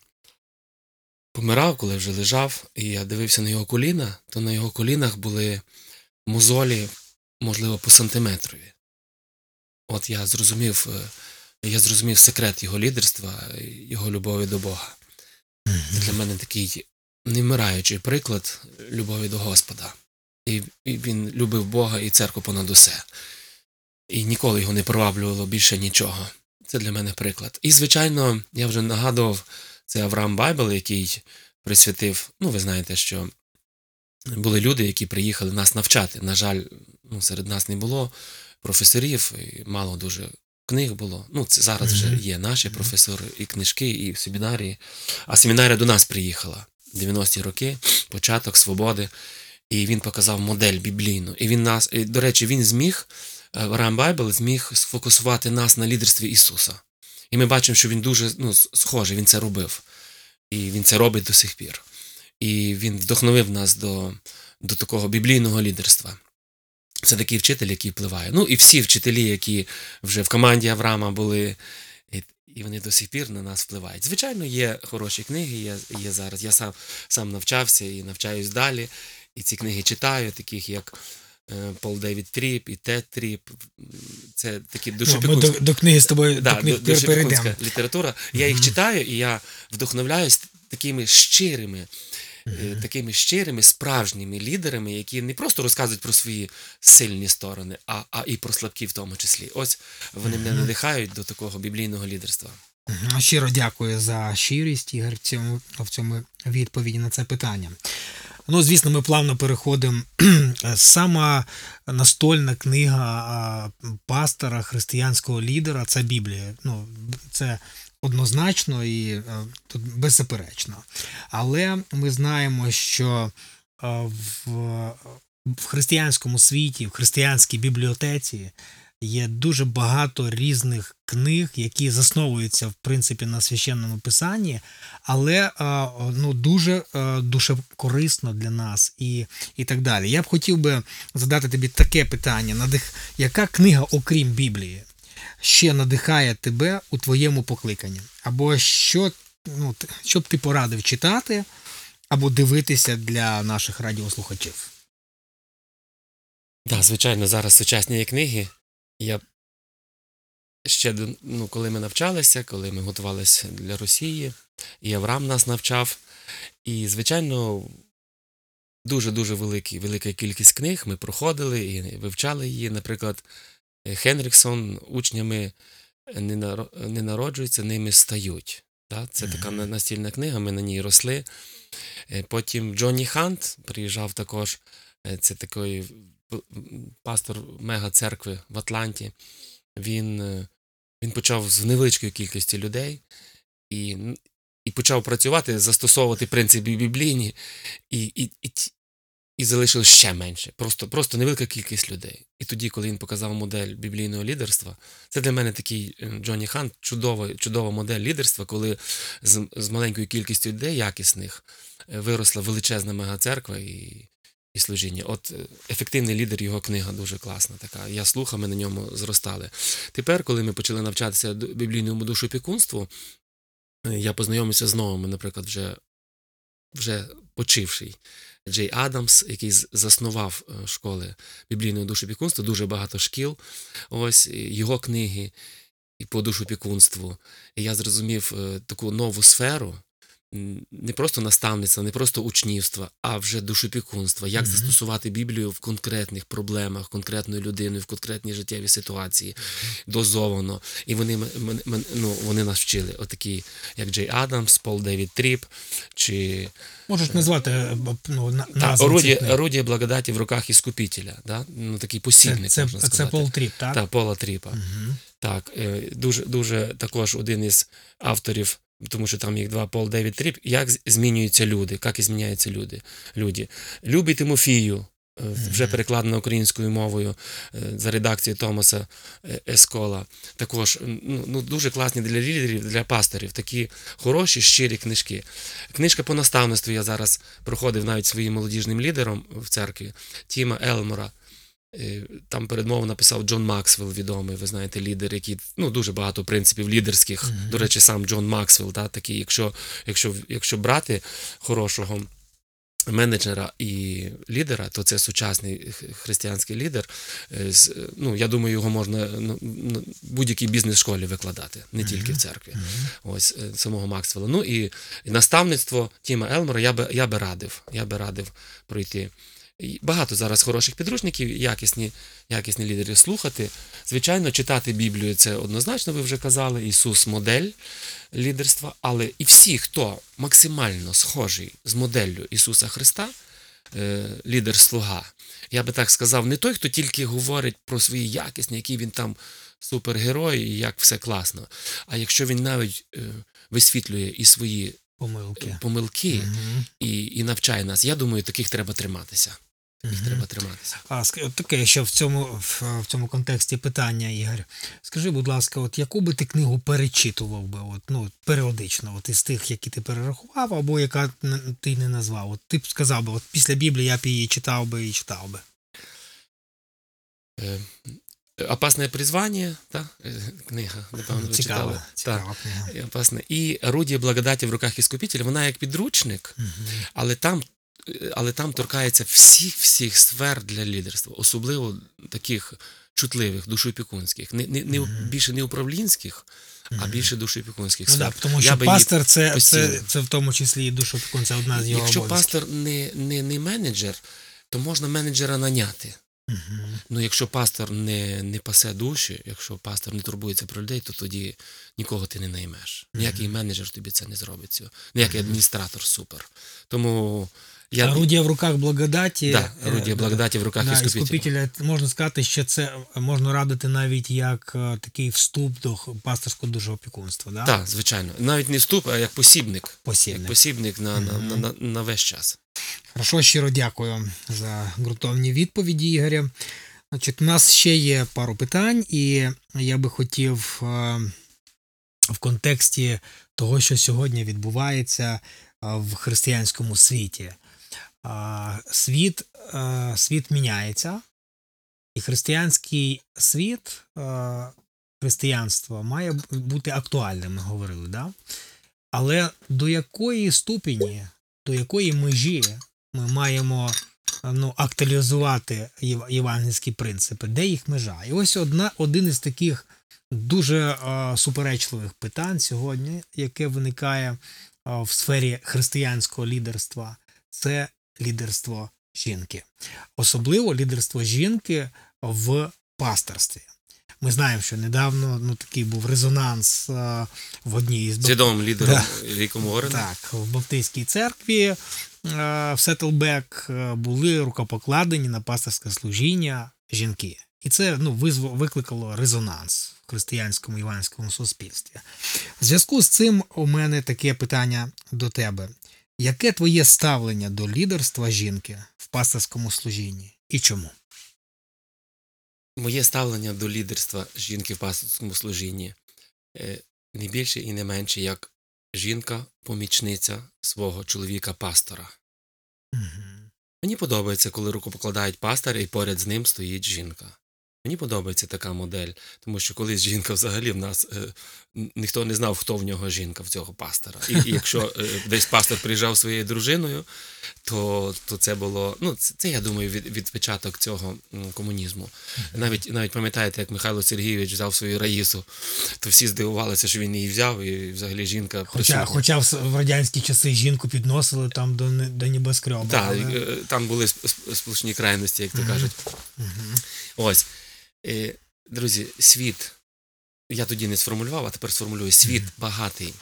помирав, коли вже лежав, і я дивився на його коліна, то на його колінах були мозолі, можливо, по сантиметрові. От я зрозумів, е, я зрозумів секрет його лідерства, його любові до Бога. Це для мене такий невмираючий приклад любові до Господа. І, і він любив Бога і церкву понад усе. І ніколи його не приваблювало більше нічого. Це для мене приклад. І, звичайно, я вже нагадував, це Авраам Байбел, який присвятив. Ну, ви знаєте, що були люди, які приїхали нас навчати. На жаль, ну, серед нас не було професорів, і мало дуже книг було. Ну, це зараз вже є наші професори, і книжки, і семінарії. А семінарія до нас приїхала 90-ті роки, початок свободи. І він показав модель біблійну. І він нас, і, до речі, він зміг, е, Рам Байбл зміг сфокусувати нас на лідерстві Ісуса. І ми бачимо, що він дуже ну, схожий, він це робив. І він це робить до сих пір. І він вдохновив нас до, до такого біблійного лідерства. Це такий вчитель, який впливає. Ну і всі вчителі, які вже в команді Авраама були, і, вони до сих пір на нас впливають. Звичайно, є хороші книги, є, є зараз. Я сам, сам навчався і навчаюсь далі. І ці книги читаю, таких як е, Пол Девід Тріп і Тед Тріп. Це такі Ну, душеопікунські до, до книги з тобою да, до книг література. Я їх читаю, і я вдохновляюсь такими щирими. Такими щирими, справжніми лідерами, які не просто розказують про свої сильні сторони, а, а і про слабкі в тому числі. Ось вони мене надихають до такого біблійного лідерства. Щиро дякую за щирість, Ігор, в цьому, в цьому відповіді на це питання. Ну, звісно, ми плавно переходимо. Сама настольна книга пастора, християнського лідера це Біблія. Ну, це однозначно і е, тут беззаперечно. Але ми знаємо, що е, в, в християнському світі, в християнській бібліотеці є дуже багато різних книг, які засновуються в принципі на священному писанні, але е, ну, дуже дуже корисно для нас і, і так далі. Я б хотів би задати тобі таке питання: яка книга, окрім Біблії, ще надихає тебе у твоєму покликанні? Або що, ну, що б ти порадив читати або дивитися для наших радіослухачів? Так, звичайно, зараз сучасні книги. Я ще ну, коли ми навчалися, коли ми готувалися для Росії, і Авраам нас навчав. І, звичайно, дуже-дуже велика кількість книг ми проходили і вивчали її. Наприклад, Хенріксон учнями не, наро- народжуються, ними стають. Це така настільна книга, ми на ній росли. Е, Потім Джонні Хант приїжджав також. Е, Це такий пастор мега-церкви в Атланті. Він, е, він почав з невеличкої кількості людей і, і почав працювати, застосовувати принципи біблійні, і, і, і, і залишилось ще менше. Просто, просто невелика кількість людей. І тоді, коли він показав модель біблійного лідерства, це для мене такий е, Джонні Хант, чудова, чудова модель лідерства, коли з, з маленькою кількістю людей якісних е, виросла величезна мегацерква і, і служіння. От е, ефективний лідер, його книга дуже класна. Така. Я слухав, ми на ньому зростали. Тепер, коли ми почали навчатися біблійному душопікунству, е, я познайомився з новими, наприклад, вже, вже почивший. Джей Адамс, який заснував школи школи біблійного душопікунства, дуже багато шкіл. Ось його книги і по душопікунству. І я зрозумів е, таку нову сферу. Не просто наставництва, не просто учнівства, а вже душеопікунства. Як Мгм. застосувати Біблію в конкретних проблемах, конкретною людиною, в конкретній життєвій ситуації, дозовано. І вони, ну, вони нас вчили. Отакі, як Джей Адамс, Пол Девід Тріп, чи Можеш назвати е, ну, на, та, орудие благодати в руках Искупителя. Да? Ну, такий посібник, це, можна це сказати. Пол Тріп, так? Та, Пола Тріпа. Мгм. Так, е, дуже, дуже також один із авторів, тому що там їх два Пол Девід Тріп, як змінюються люди, як і зміняються люди. люди. Любий Тимофію, е, вже перекладено українською мовою е, за редакцією Томаса е, Ескола. Також ну, ну, дуже класні для лідерів, для пасторів, такі хороші, щирі книжки. Книжка по наставництву я зараз проходив навіть своїм молодіжним лідером в церкві Тіма Елмора. Е, Там передмову написав Джон Максвелл, відомий, ви знаєте, лідер, який ну, дуже багато принципів лідерських. Мгм. До речі, сам Джон Максвелл, да, такий, якщо, якщо, якщо брати хорошого менеджера і лідера, то це сучасний християнський лідер. Е, е, Ну, я думаю, його можна ну, будь-якій бізнес-школі викладати, не тільки в церкві. Мгм. Ось е, самого Максвелла. Ну і наставництво Тіма Елмора я би, я би радив. Я би радив пройти. Багато зараз хороших підручників, якісні, якісні лідери слухати. Звичайно, читати Біблію це однозначно, ви вже казали. Ісус модель лідерства, але і всі, хто максимально схожий з моделлю Ісуса Христа, е, лідер-слуга, я би так сказав, не той, хто тільки говорить про свої якісні, які він там супергерой і як все класно. А якщо він навіть е, висвітлює і свої Помилки. помилки Мгм. і, і навчає нас, я думаю, таких треба триматися. Таких Мгм. треба триматися. А ск- от таке ще в цьому, в, в цьому контексті питання, Ігор. Скажи, будь ласка, от яку би ти книгу перечитував би, от, ну, періодично, от із тих, які ти перерахував, або яка ти не назвав? От ти б сказав би, от після Біблії я б її читав би і читав би. Е, Опасне призвання, та? е, книга, напевно, читали. Цікава, цікава книга. І опасне. І орудіє благодаті в руках іскупителя, вона як підручник, Мгм. але там, але там торкається всіх всіх сфер для лідерства, особливо таких чутливих, душоопікунських, не, не, не, Мгм. більше не управлінських, а більше душоопікунських Ну, сфер. да, тому що її пастор це, це, постійно. це в тому числі і душопікун, це одна з його Якщо обов'язків. пастор не, не, не менеджер, то можна менеджера наняти. Мгм. Ну, якщо пастор не, не пасе душі, якщо пастор не турбується про людей, то тоді нікого ти не наймеш. Ніякий менеджер тобі це не зробить цього. Ніякий адміністратор супер. Тому Я, Орудія в руках благодаті. да, е, орудія благодаті в руках да, іскупителя. іскупителя. Можна сказати, що це можна радити навіть як е, такий вступ до пасторського дуже опікунства. Да? Так, звичайно. Навіть не вступ, а як посібник. Як Посібник. посібник на, на, Мгм. на, на, на весь час. Хорошо, щиро дякую за ґрунтовні відповіді, Ігоря. Значить, у нас ще є пару питань, і я би хотів е, в контексті того, що сьогодні відбувається е, в християнському світі. Світ, е, світ міняється, і християнський світ, е, християнство має бути актуальним, ми говорили, да? але до якої ступені, до якої межі ми маємо ну, актуалізувати євангельські принципи, де їх межа? І ось одна, один із таких дуже е, суперечливих питань сьогодні, яке виникає е, в сфері християнського лідерства, це лідерство жінки. Особливо лідерство жінки в пасторстві. Ми знаємо, що недавно ну, такий був резонанс е, в одній із бап- лідером Да. Ріком Уорреном. так, в Баптистській церкві е, в Сетлбек е, були рукопокладені на пасторське служіння жінки. І це ну, визво- викликало резонанс в християнському іванському суспільстві. В зв'язку з цим у мене таке питання до тебе. Яке твоє ставлення до лідерства жінки в пасторському служінні і чому? Моє ставлення до лідерства жінки в пасторському служінні е, не більше і не менше, як жінка-помічниця свого чоловіка-пастора. Угу. Мені подобається, коли руку покладають пастора і поряд з ним стоїть жінка. Мені подобається така модель, тому що колись жінка взагалі в нас е, ніхто не знав, хто в нього жінка в цього пастора. І, і якщо е, десь пастор приїжджав своєю дружиною, то, то це було. Ну, це, це я думаю, від, від початок цього комунізму. Навіть навіть пам'ятаєте, як Михайло Сергійович взяв свою Раїсу, то всі здивувалися, що він її взяв, і взагалі жінка Хоча, присутня. хоча в, в радянські часи жінку підносили там до, до небоскреба. Так, але- е, там були сп- сп- сплошні крайності, як то кажуть. Ось, друзі, світ. Я тоді не сформулював, а тепер сформулюю. Світ багатий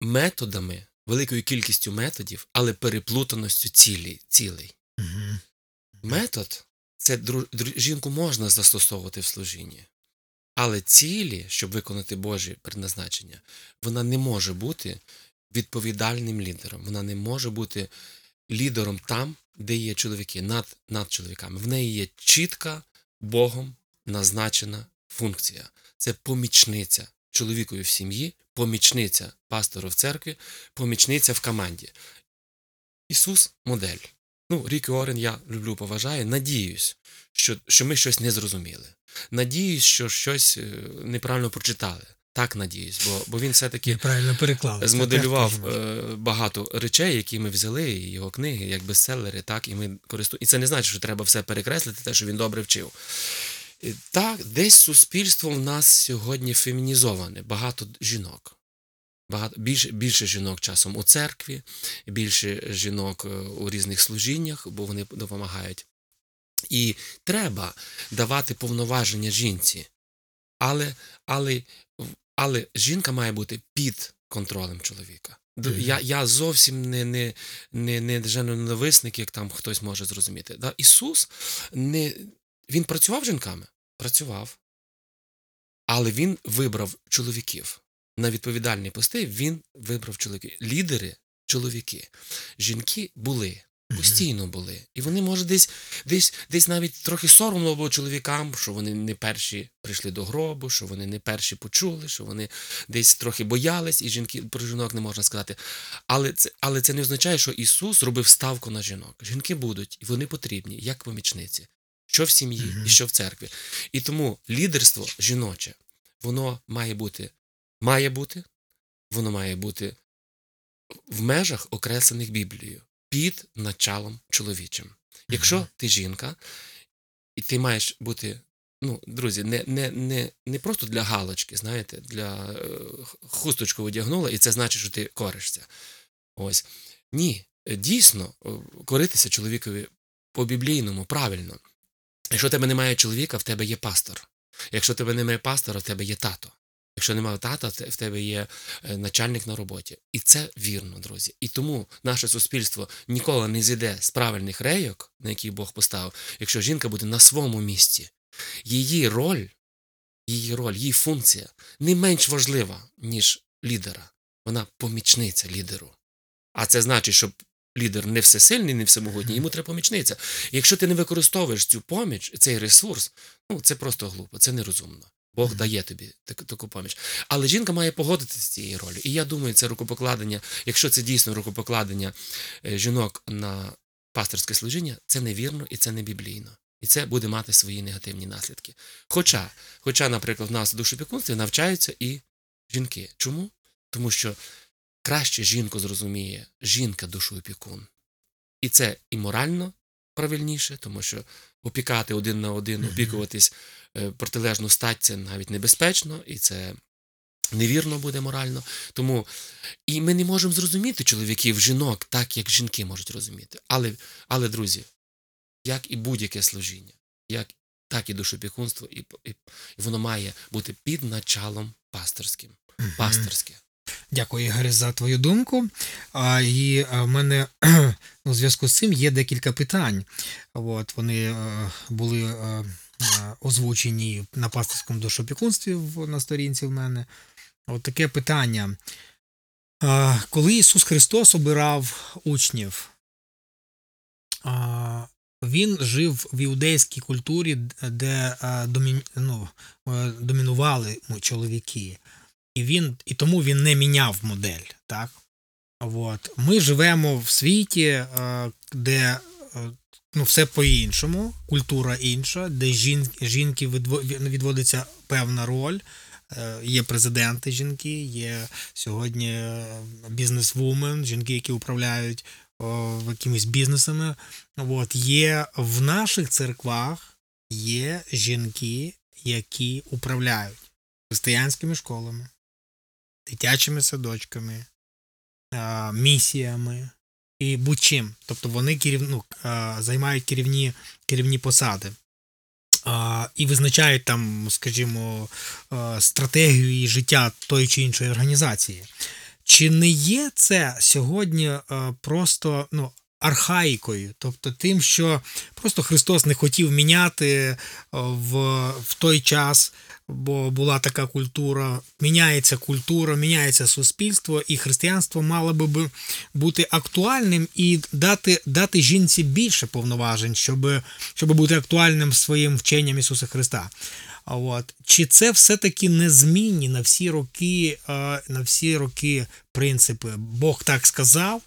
методами, великою кількістю методів, але переплутаністю цілі, цілей. Мгм. Метод це жінку можна застосовувати в служінні. Але цілі, щоб виконати Божі предназначення, вона не може бути відповідальним лідером. Вона не може бути лідером там, де є чоловіки, над, над чоловіками. В неї є чітка Богом назначена функція. Це помічниця чоловікові в сім'ї, помічниця пастору в церкві, помічниця в команді. Ісус модель. Ну, Рік Орен я люблю, поважаю. Надіюсь, що, що ми щось не зрозуміли. Надіюсь, що щось е, неправильно прочитали. Так надіюсь, бо, бо він все-таки Правильно переклали. Це змоделював теж е, багато речей, які ми взяли, і його книги, як бестселери, так, і ми користуємо. І це не значить, що треба все перекреслити, те, що він добре вчив. І Так, десь суспільство в нас сьогодні фемінізоване, багато жінок. Багато, більше, більше жінок часом у церкві, більше жінок е, у різних служіннях, бо вони допомагають. І треба давати повноваження жінці. Але, але, але жінка має бути під контролем чоловіка. Я, я зовсім не, не, не, не ненависник, як там хтось може зрозуміти. Да? Ісус не, він працював жінками? Працював. Але він вибрав чоловіків. На відповідальні пости він вибрав чоловіків. Лідери чоловіки. Жінки були. Постійно були. І вони, може, десь, десь, десь навіть трохи соромно було чоловікам, що вони не перші прийшли до гробу, що вони не перші почули, що вони десь трохи боялись, і жінки про жінок не можна сказати. Але це, але це не означає, що Ісус робив ставку на жінок. Жінки будуть, і вони потрібні, як помічниці, що в сім'ї і що в церкві. І тому лідерство жіноче, воно має бути, має бути, воно має бути в межах, окреслених Біблією, під началом чоловічим. Якщо ти жінка, і ти маєш бути, ну, друзі, не, не, не, не просто для галочки, знаєте, для е, хусточку одягнула, і це значить, що ти коришся. Ось. Ні, дійсно, е, коритися чоловікові по-біблійному, правильно. Якщо в тебе немає чоловіка, в тебе є пастор. Якщо в тебе немає пастора, в тебе є тато. Якщо немає тата, в тебе є е, начальник на роботі. І це вірно, друзі. І тому наше суспільство ніколи не зійде з правильних рейок, на які Бог поставив, якщо жінка буде на своєму місці. Її роль, її роль, її функція не менш важлива, ніж лідера. Вона помічниця лідеру. А це значить, що лідер не всесильний, не всемогутній, йому треба помічниця. Якщо ти не використовуєш цю поміч, цей ресурс, ну це просто глупо, це нерозумно. Бог дає тобі таку, таку поміч. Але жінка має погодитися з цією ролью. І я думаю, це рукопокладення, якщо це дійсно рукопокладення е, жінок на пасторське служіння, це невірно і це не біблійно. І це буде мати свої негативні наслідки. Хоча, хоча, наприклад, в нас у душопікунстві навчаються і жінки. Чому? Тому що краще жінку зрозуміє жінка душоопікун. І це і морально правильніше, тому що опікати один на один, опікуватись протилежну стать це навіть небезпечно, і це невірно буде морально. Тому і ми не можемо зрозуміти чоловіків, жінок, так як жінки можуть розуміти. Але, але друзі, як і будь-яке служіння, як, так і душопікунство, і, і, і воно має бути під началом пасторським. Мгм. Пасторське. Дякую, Ігор, за твою думку. А, і а, в мене у зв'язку з цим є декілька питань. От, вони е, були е, е, озвучені на пасторському душопікунстві на сторінці в мене. От таке питання. Коли Ісус Христос обирав учнів, він жив в іудейській культурі, де ну, е, домінували ну, чоловіки і він і тому він не міняв модель. Так? От. Ми живемо в світі, е, де е, ну, все по-іншому, культура інша, де жін, жінки відводиться певна роль. Е, Є президенти жінки, є сьогодні е, бізнес-вумен, жінки, які управляють о, якимись бізнесами. От. Є в наших церквах є жінки, які управляють християнськими школами, дитячими садочками, а, місіями і будь-чим. Тобто вони керів, ну, займають керівні, керівні посади. І визначають там, скажімо, стратегію її життя тої чи іншої організації. Чи не є це сьогодні просто ну, архаїкою, тобто тим, що просто Христос не хотів міняти в, в той час, бо була така культура, міняється культура, міняється суспільство, і християнство мало би бути актуальним і дати, дати жінці більше повноважень, щоб, щоб бути актуальним своїм вченням Ісуса Христа. От. Чи це все-таки незмінні на всі роки, е, на всі роки принципи? Бог так сказав,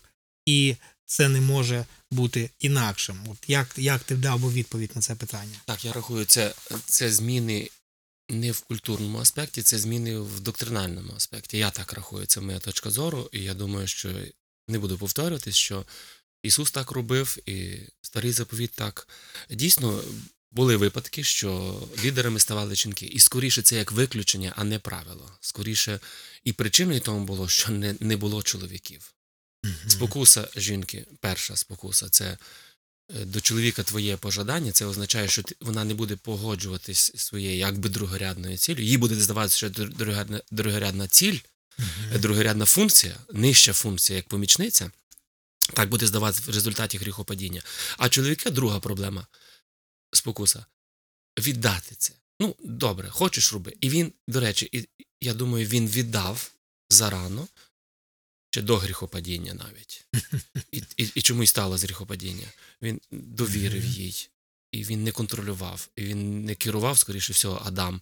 і це не може бути інакшим. От як, як ти дав би відповідь на це питання? Так, я рахую, це, це зміни не в культурному аспекті, це зміни в доктринальному аспекті. Я так рахую, це моя точка зору, і я думаю, що не буду повторюватись, що Ісус так робив, і старий заповіт так. Дійсно, були випадки, що лідерами ставали жінки. І скоріше це як виключення, а не правило. Скоріше, і причиною тому було, що не, не було чоловіків. Спокуса жінки, перша спокуса, це до чоловіка твоє пожадання, це означає, що вона не буде погоджуватись своєю якби другорядною ціллю. Їй буде здаватися, що другорядна, другорядна ціль, е, другорядна функція, нижча функція як помічниця, так буде здаватися в результаті гріхопадіння. А чоловіка друга проблема спокуса віддати це. Ну, добре, хочеш роби. І він, до речі, і, я думаю, він віддав зарано, ще до гріхопадіння навіть. І, і, і чому й сталося гріхопадіння? Він довірив їй, і він не контролював, і він не керував, скоріше всього, Адам,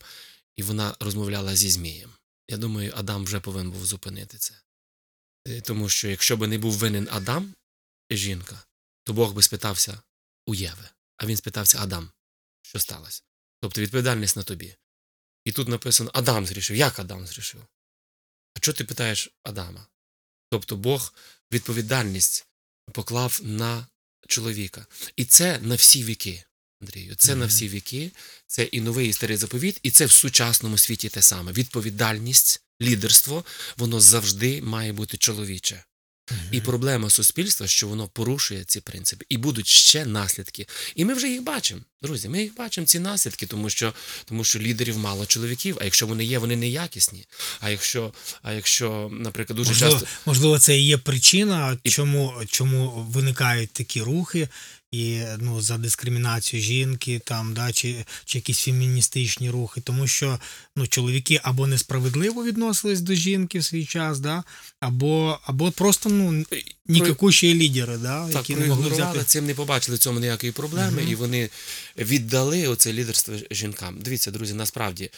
і вона розмовляла зі Змієм. Я думаю, Адам вже повинен був зупинити це. Е, Тому що якщо би не був винен Адам, жінка, то Бог би спитався у Єви, а він спитався Адам, що сталося. Тобто відповідальність на тобі. І тут написано Адам зрішив. Як Адам зрішив? А чого ти питаєш Адама? Тобто Бог відповідальність поклав на чоловіка. І це на всі віки, Андрію. Це на всі віки, це і новий і старий заповіт, і це в сучасному світі те саме. Відповідальність, лідерство, воно завжди має бути чоловіче. І проблема суспільства, що воно порушує ці принципи, і будуть ще наслідки. І ми вже їх бачимо. Друзі, ми їх бачимо, ці наслідки, тому що, тому що лідерів мало чоловіків, а якщо вони є, вони неякісні. А якщо, а якщо наприклад, дуже Можливо, часто. можливо, це і є причина, чому, чому виникають такі рухи. І ну за дискримінацію жінки, там да чи, чи якісь феміністичні рухи, тому що ну чоловіки або несправедливо відносились до жінки в свій час, да, або або просто ну нікакущі лідери, да, Так, які не могли взяти. цим не побачили в цьому ніякої проблеми, і вони віддали оце лідерство жінкам. Дивіться, друзі, насправді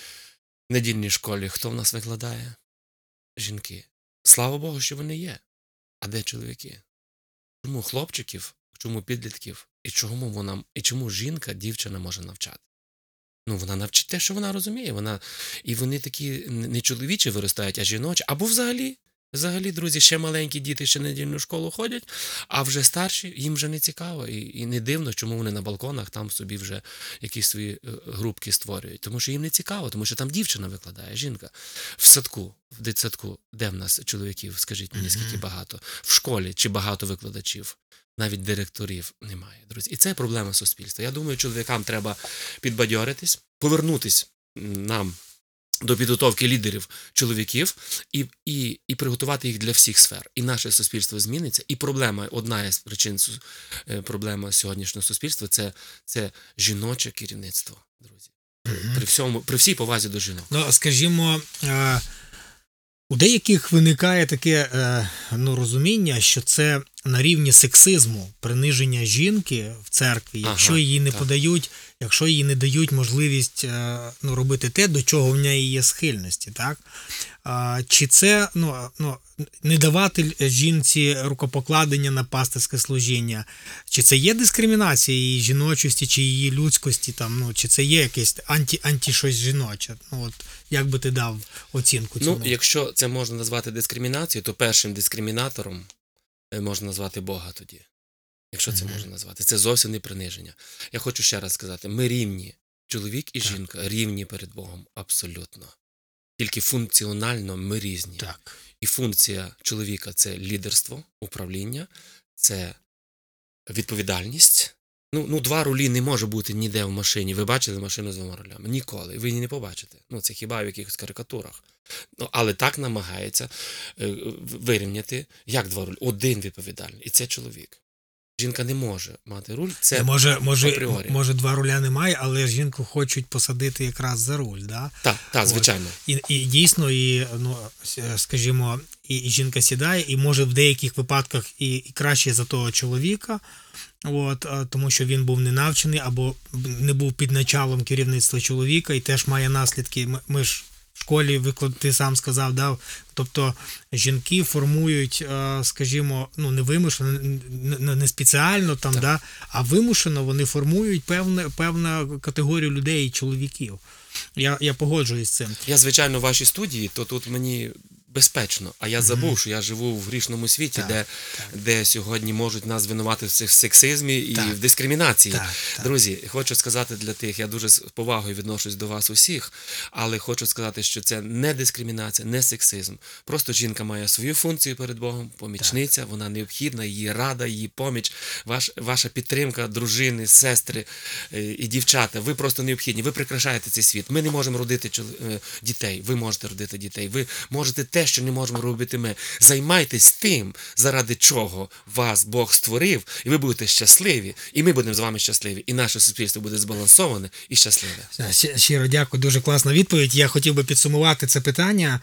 в недільній школі хто в нас викладає? Жінки. Слава Богу, що вони є. А де чоловіки? Чому хлопчиків, чому підлітків? І чому вона, і чому жінка, дівчина може навчати? Ну, вона навчить те, що вона розуміє. Вона... І вони такі не чоловічі виростають, а жіночі. Або взагалі, взагалі, друзі, ще маленькі діти ще недільну школу ходять, а вже старші, їм вже не цікаво. І, і не дивно, чому вони на балконах там собі вже якісь свої е, групки створюють. Тому що їм не цікаво, тому що там дівчина викладає, жінка. В садку, в дитсадку, де в нас чоловіків, скажіть мені, скільки багато? В школі чи багато викладачів? Навіть директорів немає, друзі. І це проблема суспільства. Я думаю, чоловікам треба підбадьоритись, повернутись нам до підготовки лідерів чоловіків і, і, і приготувати їх для всіх сфер. І наше суспільство зміниться. І проблема, одна із причин е, проблема сьогоднішнього суспільства це, це жіноче керівництво, друзі. При всьому, при всій повазі до жінок. Ну, скажімо, е, у деяких виникає таке е, ну, розуміння, що це на рівні сексизму, приниження жінки в церкві, Ага, якщо її не так. подають, якщо їй не дають можливість е, ну, робити те, до чого в неї є схильності, так? Чи це ну, ну, не давати жінці рукопокладення на пастирське служіння, чи це є дискримінація її жіночості, чи її людськості, там, ну, чи це є якесь анті, анті щось жіноче? Ну, от, як би ти дав оцінку цьому? Ну, якщо це можна назвати дискримінацією, то першим дискримінатором можна назвати Бога тоді. Якщо це можна назвати. Це зовсім не приниження. Я хочу ще раз сказати: ми рівні. Чоловік і Так. жінка рівні перед Богом абсолютно. Тільки функціонально ми різні. Так. І функція чоловіка це лідерство, управління, це відповідальність. Ну, ну, два рулі не може бути ніде в машині. Ви бачили машину з двома рулями? Ніколи. Ви її не побачите. Ну, це хіба в якихось карикатурах. Ну, але так намагається е, вирівняти, як два рулі. Один відповідальний. І це чоловік. Жінка не може мати руль. Це Е, може, може, може, два руля немає, але жінку хочуть посадити якраз за руль. Да? так, так, звичайно. І, і дійсно, і, ну, скажімо, і, і жінка сідає, і може в деяких випадках і, і краще за того чоловіка, от, тому що він був не навчений або не був під началом керівництва чоловіка і теж має наслідки. Ми, ми ж в школі виклад, ти сам сказав, да? тобто жінки формують, е, скажімо, ну не вимушено, не, спеціально там, Так. да? а вимушено вони формують певне, певну категорію людей, чоловіків. Я, я погоджуюсь з цим. Я, звичайно, в вашій студії, то тут мені безпечно. А я забув, що я живу в грішному світі, Так, де, так. де сьогодні можуть нас звинувати в цих- сексизмі і Так. в дискримінації. Так, так. Друзі, хочу сказати для тих, я дуже з повагою відношусь до вас усіх, але хочу сказати, що це не дискримінація, не сексизм. Просто жінка має свою функцію перед Богом, помічниця, вона необхідна, її рада, її поміч, ваш, ваша підтримка, дружини, сестри е, і дівчата. Ви просто необхідні. Ви прикрашаєте цей світ. Ми не можемо родити е, дітей. Ви можете родити дітей. Ви можете те, що не можемо робити ми. Займайтесь тим, заради чого вас Бог створив, і ви будете щасливі, і ми будемо з вами щасливі, і наше суспільство буде збалансоване і щасливе. Щиро дякую, дуже класна відповідь. Я хотів би підсумувати це питання.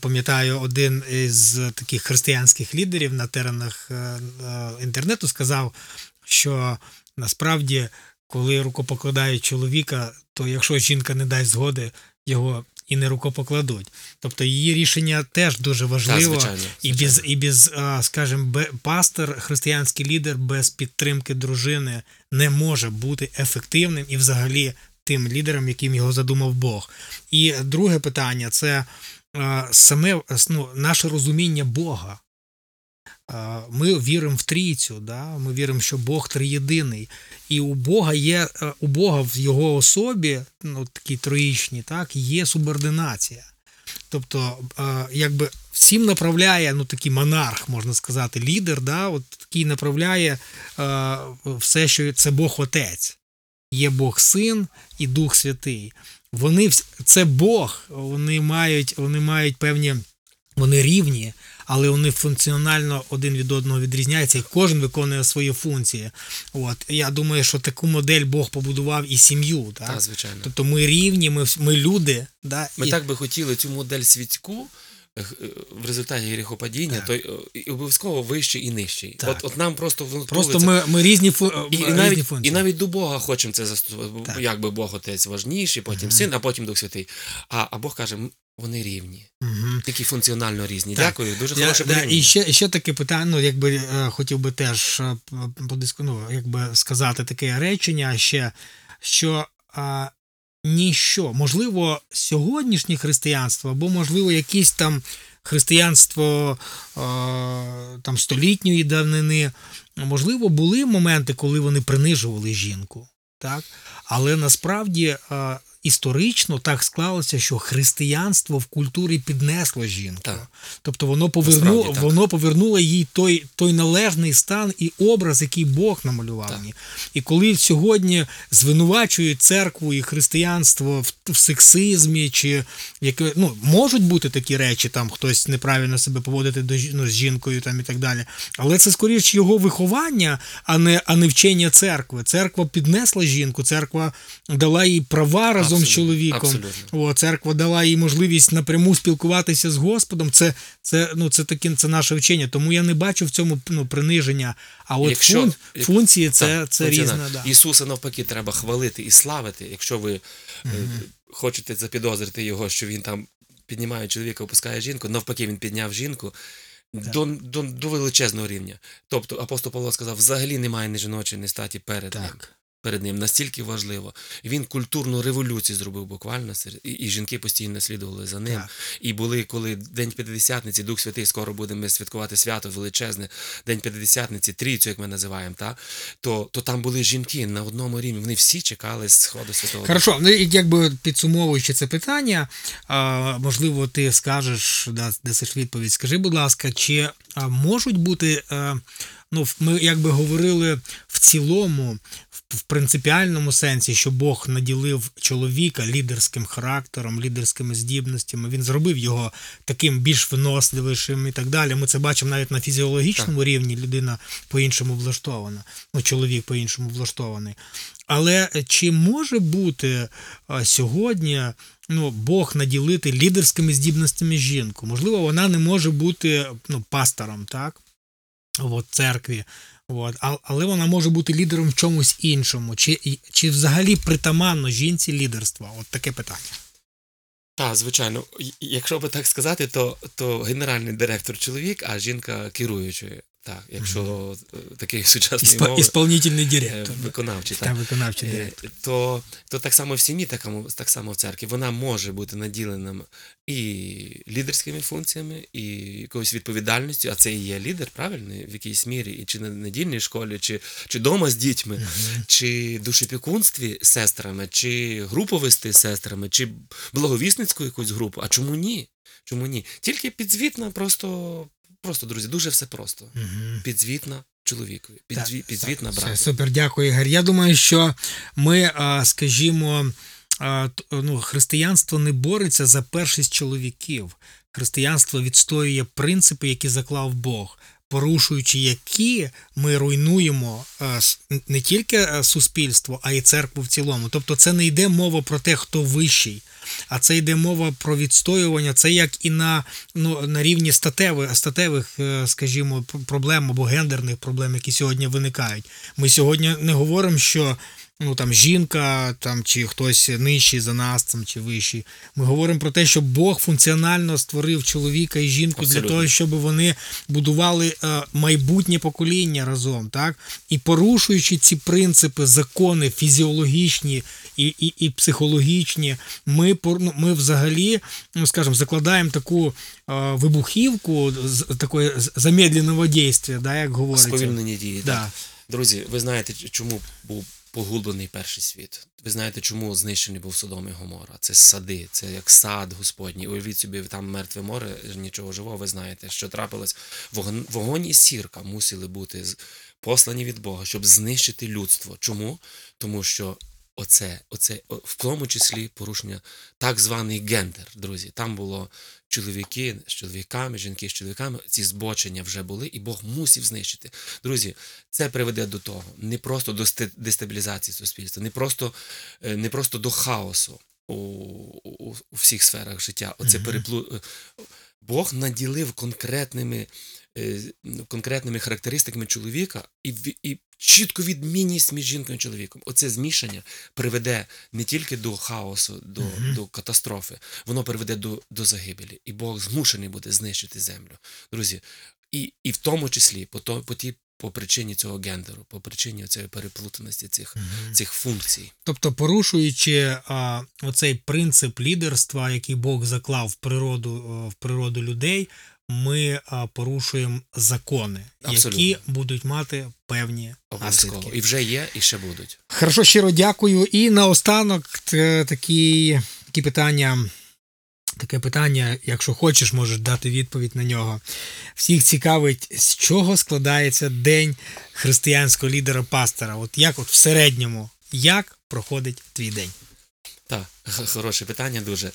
Пам'ятаю, один із таких християнських лідерів на теренах е, е, інтернету сказав, що насправді, коли рукопокладають чоловіка, то якщо жінка не дасть згоди, його і не рукопокладуть. Тобто її рішення теж дуже важливо. звичайно, і без, звичайно. і без, а, скажімо, пастор, християнський лідер без підтримки дружини не може бути ефективним і взагалі тим лідером, яким його задумав Бог. І друге питання це саме ну, наше розуміння Бога. Е, Ми віримо в трійцю, да? ми віримо, що Бог триєдиний. І у Бога є е, у Бога в його особі, ну такі троїчні, так, є субординація. Тобто, е, якби всім направляє, ну такий монарх, можна сказати, лідер, да, от такий направляє все, що це Бог Отець. Є Бог Син і Дух Святий. Вони це Бог, вони мають, вони мають певні, вони рівні, але вони функціонально один від одного відрізняються, і кожен виконує свої функції. От я думаю, що таку модель Бог побудував і сім'ю. Так? Так, звичайно. Тобто ми рівні, ми, ми люди. Да? Ми і, так би хотіли цю модель світську в результаті гріхопадіння, Так. то е, і обов'язково вищий і нижчий. Так. От, от нам просто воно Просто ми, ми різні, фу, І, і, навіть, функції. і навіть до Бога хочемо це застосувати. Так. Якби Бог Отець важніший, потім син, а потім Дух Святий. А, а Бог каже, вони рівні, Мгм. тільки функціонально різні. Так. Дякую, дуже Я, хороше да, порівняння. і ще, ще таке питання, ну, якби е, хотів би теж е, ну, якби сказати таке речення ще, що а, ніщо, можливо, сьогоднішнє християнство, або, можливо, якісь там християнство е, там столітньої давнини, можливо, були моменти, коли вони принижували жінку. Так? Але насправді е, історично так склалося, що християнство в культурі піднесло жінку. Так. Тобто воно повернуло, Насправді воно повернуло їй той, той належний стан і образ, який Бог намалював. Ній. І коли сьогодні звинувачують церкву і християнство в, в сексизмі, чи яке, ну, можуть бути такі речі, там хтось неправильно себе поводити до, ну, з жінкою там, і так далі. Але це скоріш його виховання, а не, а не вчення церкви. Церква піднесла жінку, церква дала їй права разом з Абсолютно, чоловіком. абсолютно. О, церква дала їй можливість напряму спілкуватися з Господом. Це, це, ну, це, таке, це наше вчення. Тому я не бачу в цьому ну, приниження. А от Якщо- фун, як- функції це, Так, це різне. Да. Ісуса навпаки треба хвалити і славити. Якщо ви е, хочете запідозрити його, що він там піднімає чоловіка, опускає жінку, навпаки, він підняв жінку. До, до, до величезного рівня. Тобто апостол Павло сказав, взагалі немає ні жіночої, ні статі перед ним. Перед ним настільки важливо. Він культурну революцію зробив буквально, і, і жінки постійно слідували за ним. Так. І були, коли День П'ятидесятниці, Дух Святий, скоро будемо святкувати свято величезне, День П'ятидесятниці, трійцю, як ми називаємо, та? То, то там були жінки на одному рівні. Вони всі чекали сходу Святого Хорошо, ну і якби підсумовуючи це питання, можливо, ти скажеш, да, дасиш відповідь. Скажи, будь ласка, чи можуть бути, ну, ми якби говорили в цілому, в, в принципіальному сенсі, що Бог наділив чоловіка лідерським характером, лідерськими здібностями, він зробив його таким більш виносливішим і так далі. Ми це бачимо навіть на фізіологічному рівні. Людина по-іншому влаштована, ну, чоловік по-іншому влаштований. Але чи може бути а, сьогодні ну, Бог наділити лідерськими здібностями жінку? Можливо, вона не може бути ну, пастором, так? От, церкві. От, а- але вона може бути лідером в чомусь іншому. Чи, чи взагалі притаманно жінці лідерство? От таке питання. Так, звичайно. Якщо би так сказати, то, то генеральний директор чоловік, а жінка керуючою. Так, якщо е, такий сучасний Ісп... мови, Ісполнительний е, директор. виконавчий. Та Так. виконавчий Е, директор. то, то так само в сім'ї, так, так само в церкві, вона може бути наділена і лідерськими функціями, і якоюсь відповідальністю, а це і є лідер, правильно, в якійсь мірі, і чи на недільній школі, чи, чи дома з дітьми, чи душепікунстві з сестрами, чи групу вести з сестрами, чи благовісницьку якусь групу. А чому ні? Чому ні? Тільки підзвітна, просто, просто, друзі, дуже все просто. Мгм. Підзвітна чоловікові, підзві, Так, підзвітна Все, брату. Супер, дякую, Ігор. Я думаю, що ми, а, скажімо, ну, християнство не бореться за першість чоловіків. Християнство відстоює принципи, які заклав Бог. Порушуючи які ми руйнуємо е, не тільки е, суспільство, а й церкву в цілому. Тобто, це не йде мова про те, хто вищий, а це йде мова про відстоювання. Це як і на, ну, на рівні статевих, статевих, е, скажімо, проблем або гендерних проблем, які сьогодні виникають. Ми сьогодні не говоримо, що ну там жінка там чи хтось нижчий за нас, там чи вищий. Ми говоримо про те, що Бог функціонально створив чоловіка і жінку для того, щоб вони будували е, майбутнє покоління разом, так і порушуючи ці принципи, закони фізіологічні і, і, і психологічні, ми ну, ми взагалі, ну скажімо, закладаємо таку е, вибухівку з такої замедленого дійства, да, як говориться. Сповільнені дії. Да. Так. Друзі, ви знаєте, чому був поглублений перший світ. Ви знаєте, чому знищений був Содом і Гомора? Це сади, це як сад Господній. Уявіть собі, там мертве море, нічого живого, ви знаєте, що трапилось. Вогонь, вогонь і сірка мусили бути послані від Бога, щоб знищити людство. Чому? Тому що оце, оце в тому числі порушення так званий гендер, друзі. Там було чоловіки з чоловіками, жінки з чоловіками. Ці збочення вже були, і Бог мусив знищити. Друзі, це приведе до того, не просто до дестабілізації суспільства, не просто, е, не просто до хаосу у, у, у всіх сферах життя. Оце переплу... е, Бог наділив конкретними, конкретними характеристиками чоловіка і, і чітко відмінність між жінкою і чоловіком. Оце змішання приведе не тільки до хаосу, до, Мгм. до катастрофи, воно приведе до, до загибелі. І Бог змушений буде знищити землю. Друзі, і, і в тому числі по, то, по, ті, по причині цього гендеру, по причині цієї переплутаності цих, Мгм. цих функцій. Тобто, порушуючи а, оцей принцип лідерства, який Бог заклав в природу, в природу людей, ми порушуємо закони, Абсолютно. які будуть мати певні наслідки. І вже є, і ще будуть. Хорошо, щиро дякую. І наостанок такі, такі питання. Таке питання, якщо хочеш, можеш дати відповідь на нього. Всіх цікавить, з чого складається день християнського лідера пастора. От як от в середньому, як проходить твій день? Так, хороше питання дуже.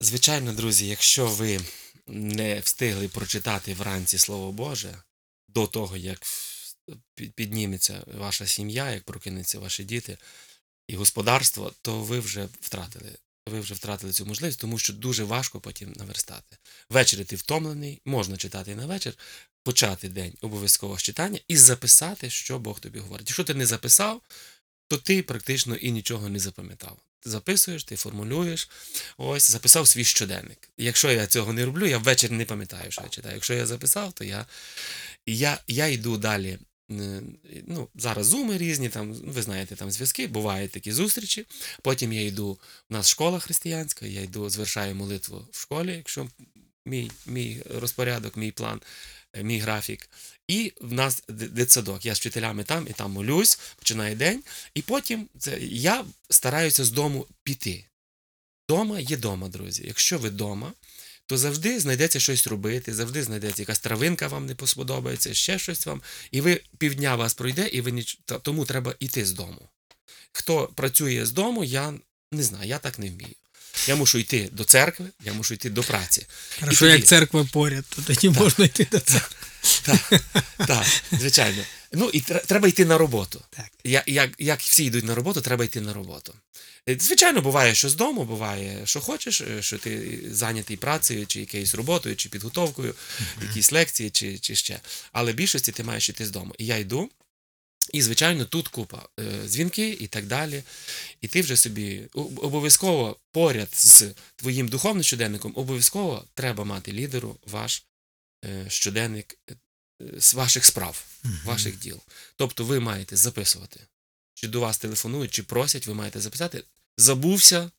Звичайно, друзі, якщо ви не встигли прочитати вранці Слово Боже до того, як підніметься ваша сім'я, як прокинуться ваші діти і господарство, то ви вже втратили. Ви вже втратили цю можливість, тому що дуже важко потім наверстати. Ввечері ти втомлений, можна читати і на вечір, почати день обов'язково з читання і записати, що Бог тобі говорить. Якщо ти не записав, то ти практично і нічого не запам'ятав. Записуєш, ти формулюєш, ось записав свій щоденник. Якщо я цього не роблю, я ввечері не пам'ятаю, що я читаю. Якщо я записав, то я, я, я йду далі. Ну, зараз зуми різні, там, ви знаєте, там зв'язки, бувають такі зустрічі. Потім я йду, у нас школа християнська, я йду, звершаю молитву в школі, якщо мій, мій розпорядок, мій план, е, мій графік. І в нас дитсадок. Я з вчителями там і там молюсь, починає день. І потім це, я стараюся з дому піти. Дома є дома, друзі. Якщо ви дома, то завжди знайдеться щось робити, завжди знайдеться якась травинка вам не сподобається, ще щось вам. І ви півдня вас пройде, і ви ніч... тому треба йти з дому. Хто працює з дому, я не знаю, я так не вмію. Я мушу йти до церкви, я мушу йти до праці. Хорошо, тоді- як церква поряд, то тоді можна йти до церкви. Так, так, звичайно. Ну і треба йти на роботу. Так. Я, як, як всі йдуть на роботу, треба йти на роботу. Е, Звичайно, буває, що з дому, буває, що хочеш, е, що ти зайнятий працею, чи якоюсь роботою, чи підготовкою, якісь лекції, чи, чи ще. Але в більшості ти маєш йти з дому. І я йду. І, звичайно, тут купа е, дзвінки і так далі. І ти вже собі обов'язково поряд з твоїм духовним щоденником, обов'язково треба мати лідеру ваш е, щоденник е, з ваших справ, Мгм. ваших діл. Тобто ви маєте записувати. Чи до вас телефонують, чи просять, ви маєте записати. Забувся,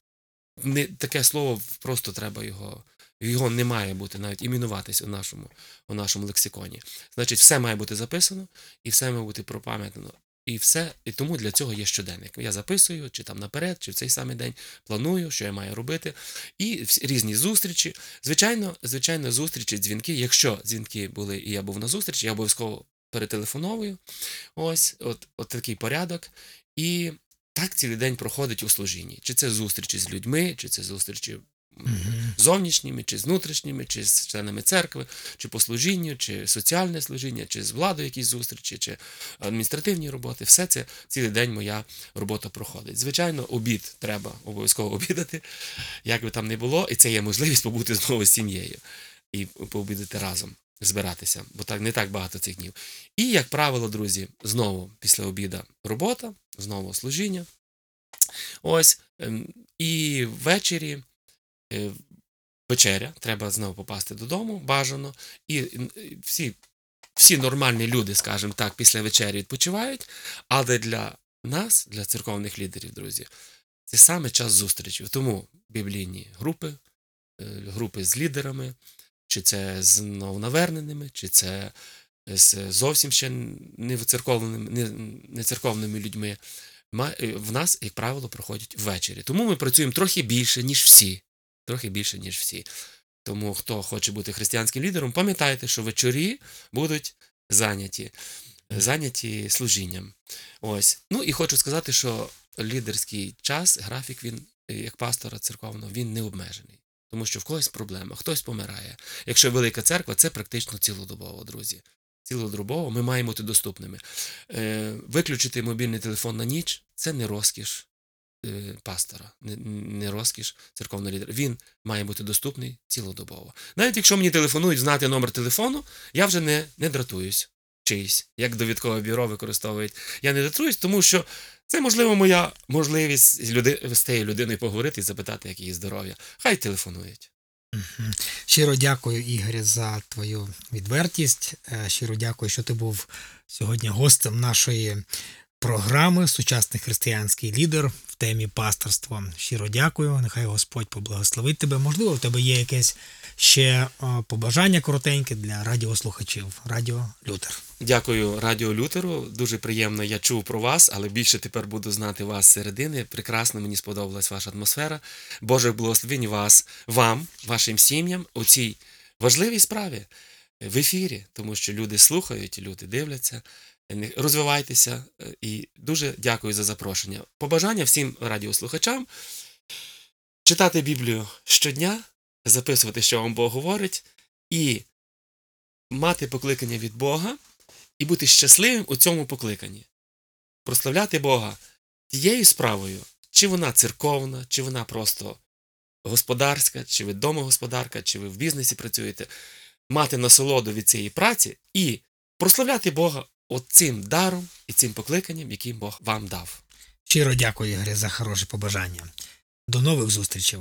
не, таке слово просто треба його. Його не має бути навіть іменуватись у нашому, у нашому лексиконі. Значить, все має бути записано, і все має бути пропам'ятано. І все, і тому для цього є щоденник. Я записую, чи там наперед, чи в цей самий день планую, що я маю робити. І різні зустрічі. Звичайно, звичайно, зустрічі, дзвінки. Якщо дзвінки були, і я був на зустрічі, я обов'язково перетелефоновую. Ось, от, от такий порядок. І так цілий день проходить у служінні. Чи це зустрічі з людьми, чи це зустрічі. Зовнішніми, чи з внутрішніми, чи з членами церкви, чи по служінню, чи соціальне служіння, чи з владою якісь зустрічі, чи адміністративні роботи. Все це цілий день моя робота проходить. Звичайно, обід треба обов'язково обідати, як би там не було, і це є можливість побути знову з сім'єю і пообідати разом. Збиратися, бо так не так багато цих днів. І, як правило, друзі, знову після обіда робота, знову служіння. Ось. ем, І ввечері вечеря, треба знову попасти додому, бажано. І е, всі, всі нормальні люди, скажімо так, після вечері відпочивають. Але для нас, для церковних лідерів, друзі, це саме час зустрічі. Тому біблійні групи, е, групи з лідерами, чи це з новонаверненими, чи це з зовсім ще не церковними, не, не церковними людьми. е, в нас, як правило, проходять ввечері. Тому ми працюємо трохи більше, ніж всі. Трохи більше, ніж всі. Тому хто хоче бути християнським лідером, пам'ятайте, що вечорі будуть зайняті, зайняті служінням. Ось. Ну і хочу сказати, що лідерський час, графік, він, як пастора церковного, він не обмежений. Тому що в когось проблема, хтось помирає. Якщо велика церква, це практично цілодобово, друзі. Цілодобово ми маємо бути доступними. Е, виключити мобільний телефон на ніч це не розкіш пастора, не, розкіш церковного лідера. Він має бути доступний цілодобово. Навіть якщо мені телефонують знати номер телефону, я вже не, не дратуюсь чиїсь, як довідкове бюро використовують. Я не дратуюсь, тому що це, можливо, моя можливість люди, з тією людиною поговорити і запитати, як її здоров'я. Хай телефонують. Щиро дякую, Ігорі, за твою відвертість. Е, Щиро дякую, що ти був сьогодні гостем нашої програми Сучасний християнський лідер в темі пасторства. Щиро дякую. Нехай Господь поблагословить тебе. Можливо, в тебе є якесь ще е, побажання коротеньке для радіослухачів. Радіо Лютер. Дякую Радіо Лютеру. Дуже приємно. Я чув про вас, але більше тепер буду знати вас середини. Прекрасно, мені сподобалась ваша атмосфера. Боже благословень вас, вам, вашим сім'ям у цій важливій справі в ефірі, тому що люди слухають, люди дивляться. Не- Розвивайтеся е, і дуже дякую за запрошення. Побажання всім радіослухачам читати Біблію щодня, записувати, що вам Бог говорить, і мати покликання від Бога і бути щасливим у цьому покликанні. Прославляти Бога тією справою, чи вона церковна, чи вона просто господарська, чи ви домогосподарка, чи ви в бізнесі працюєте, мати насолоду від цієї праці і прославляти Бога оцим даром і цим покликанням, яким Бог вам дав. Щиро дякую, Ігорі, за хороше побажання. До нових зустрічей.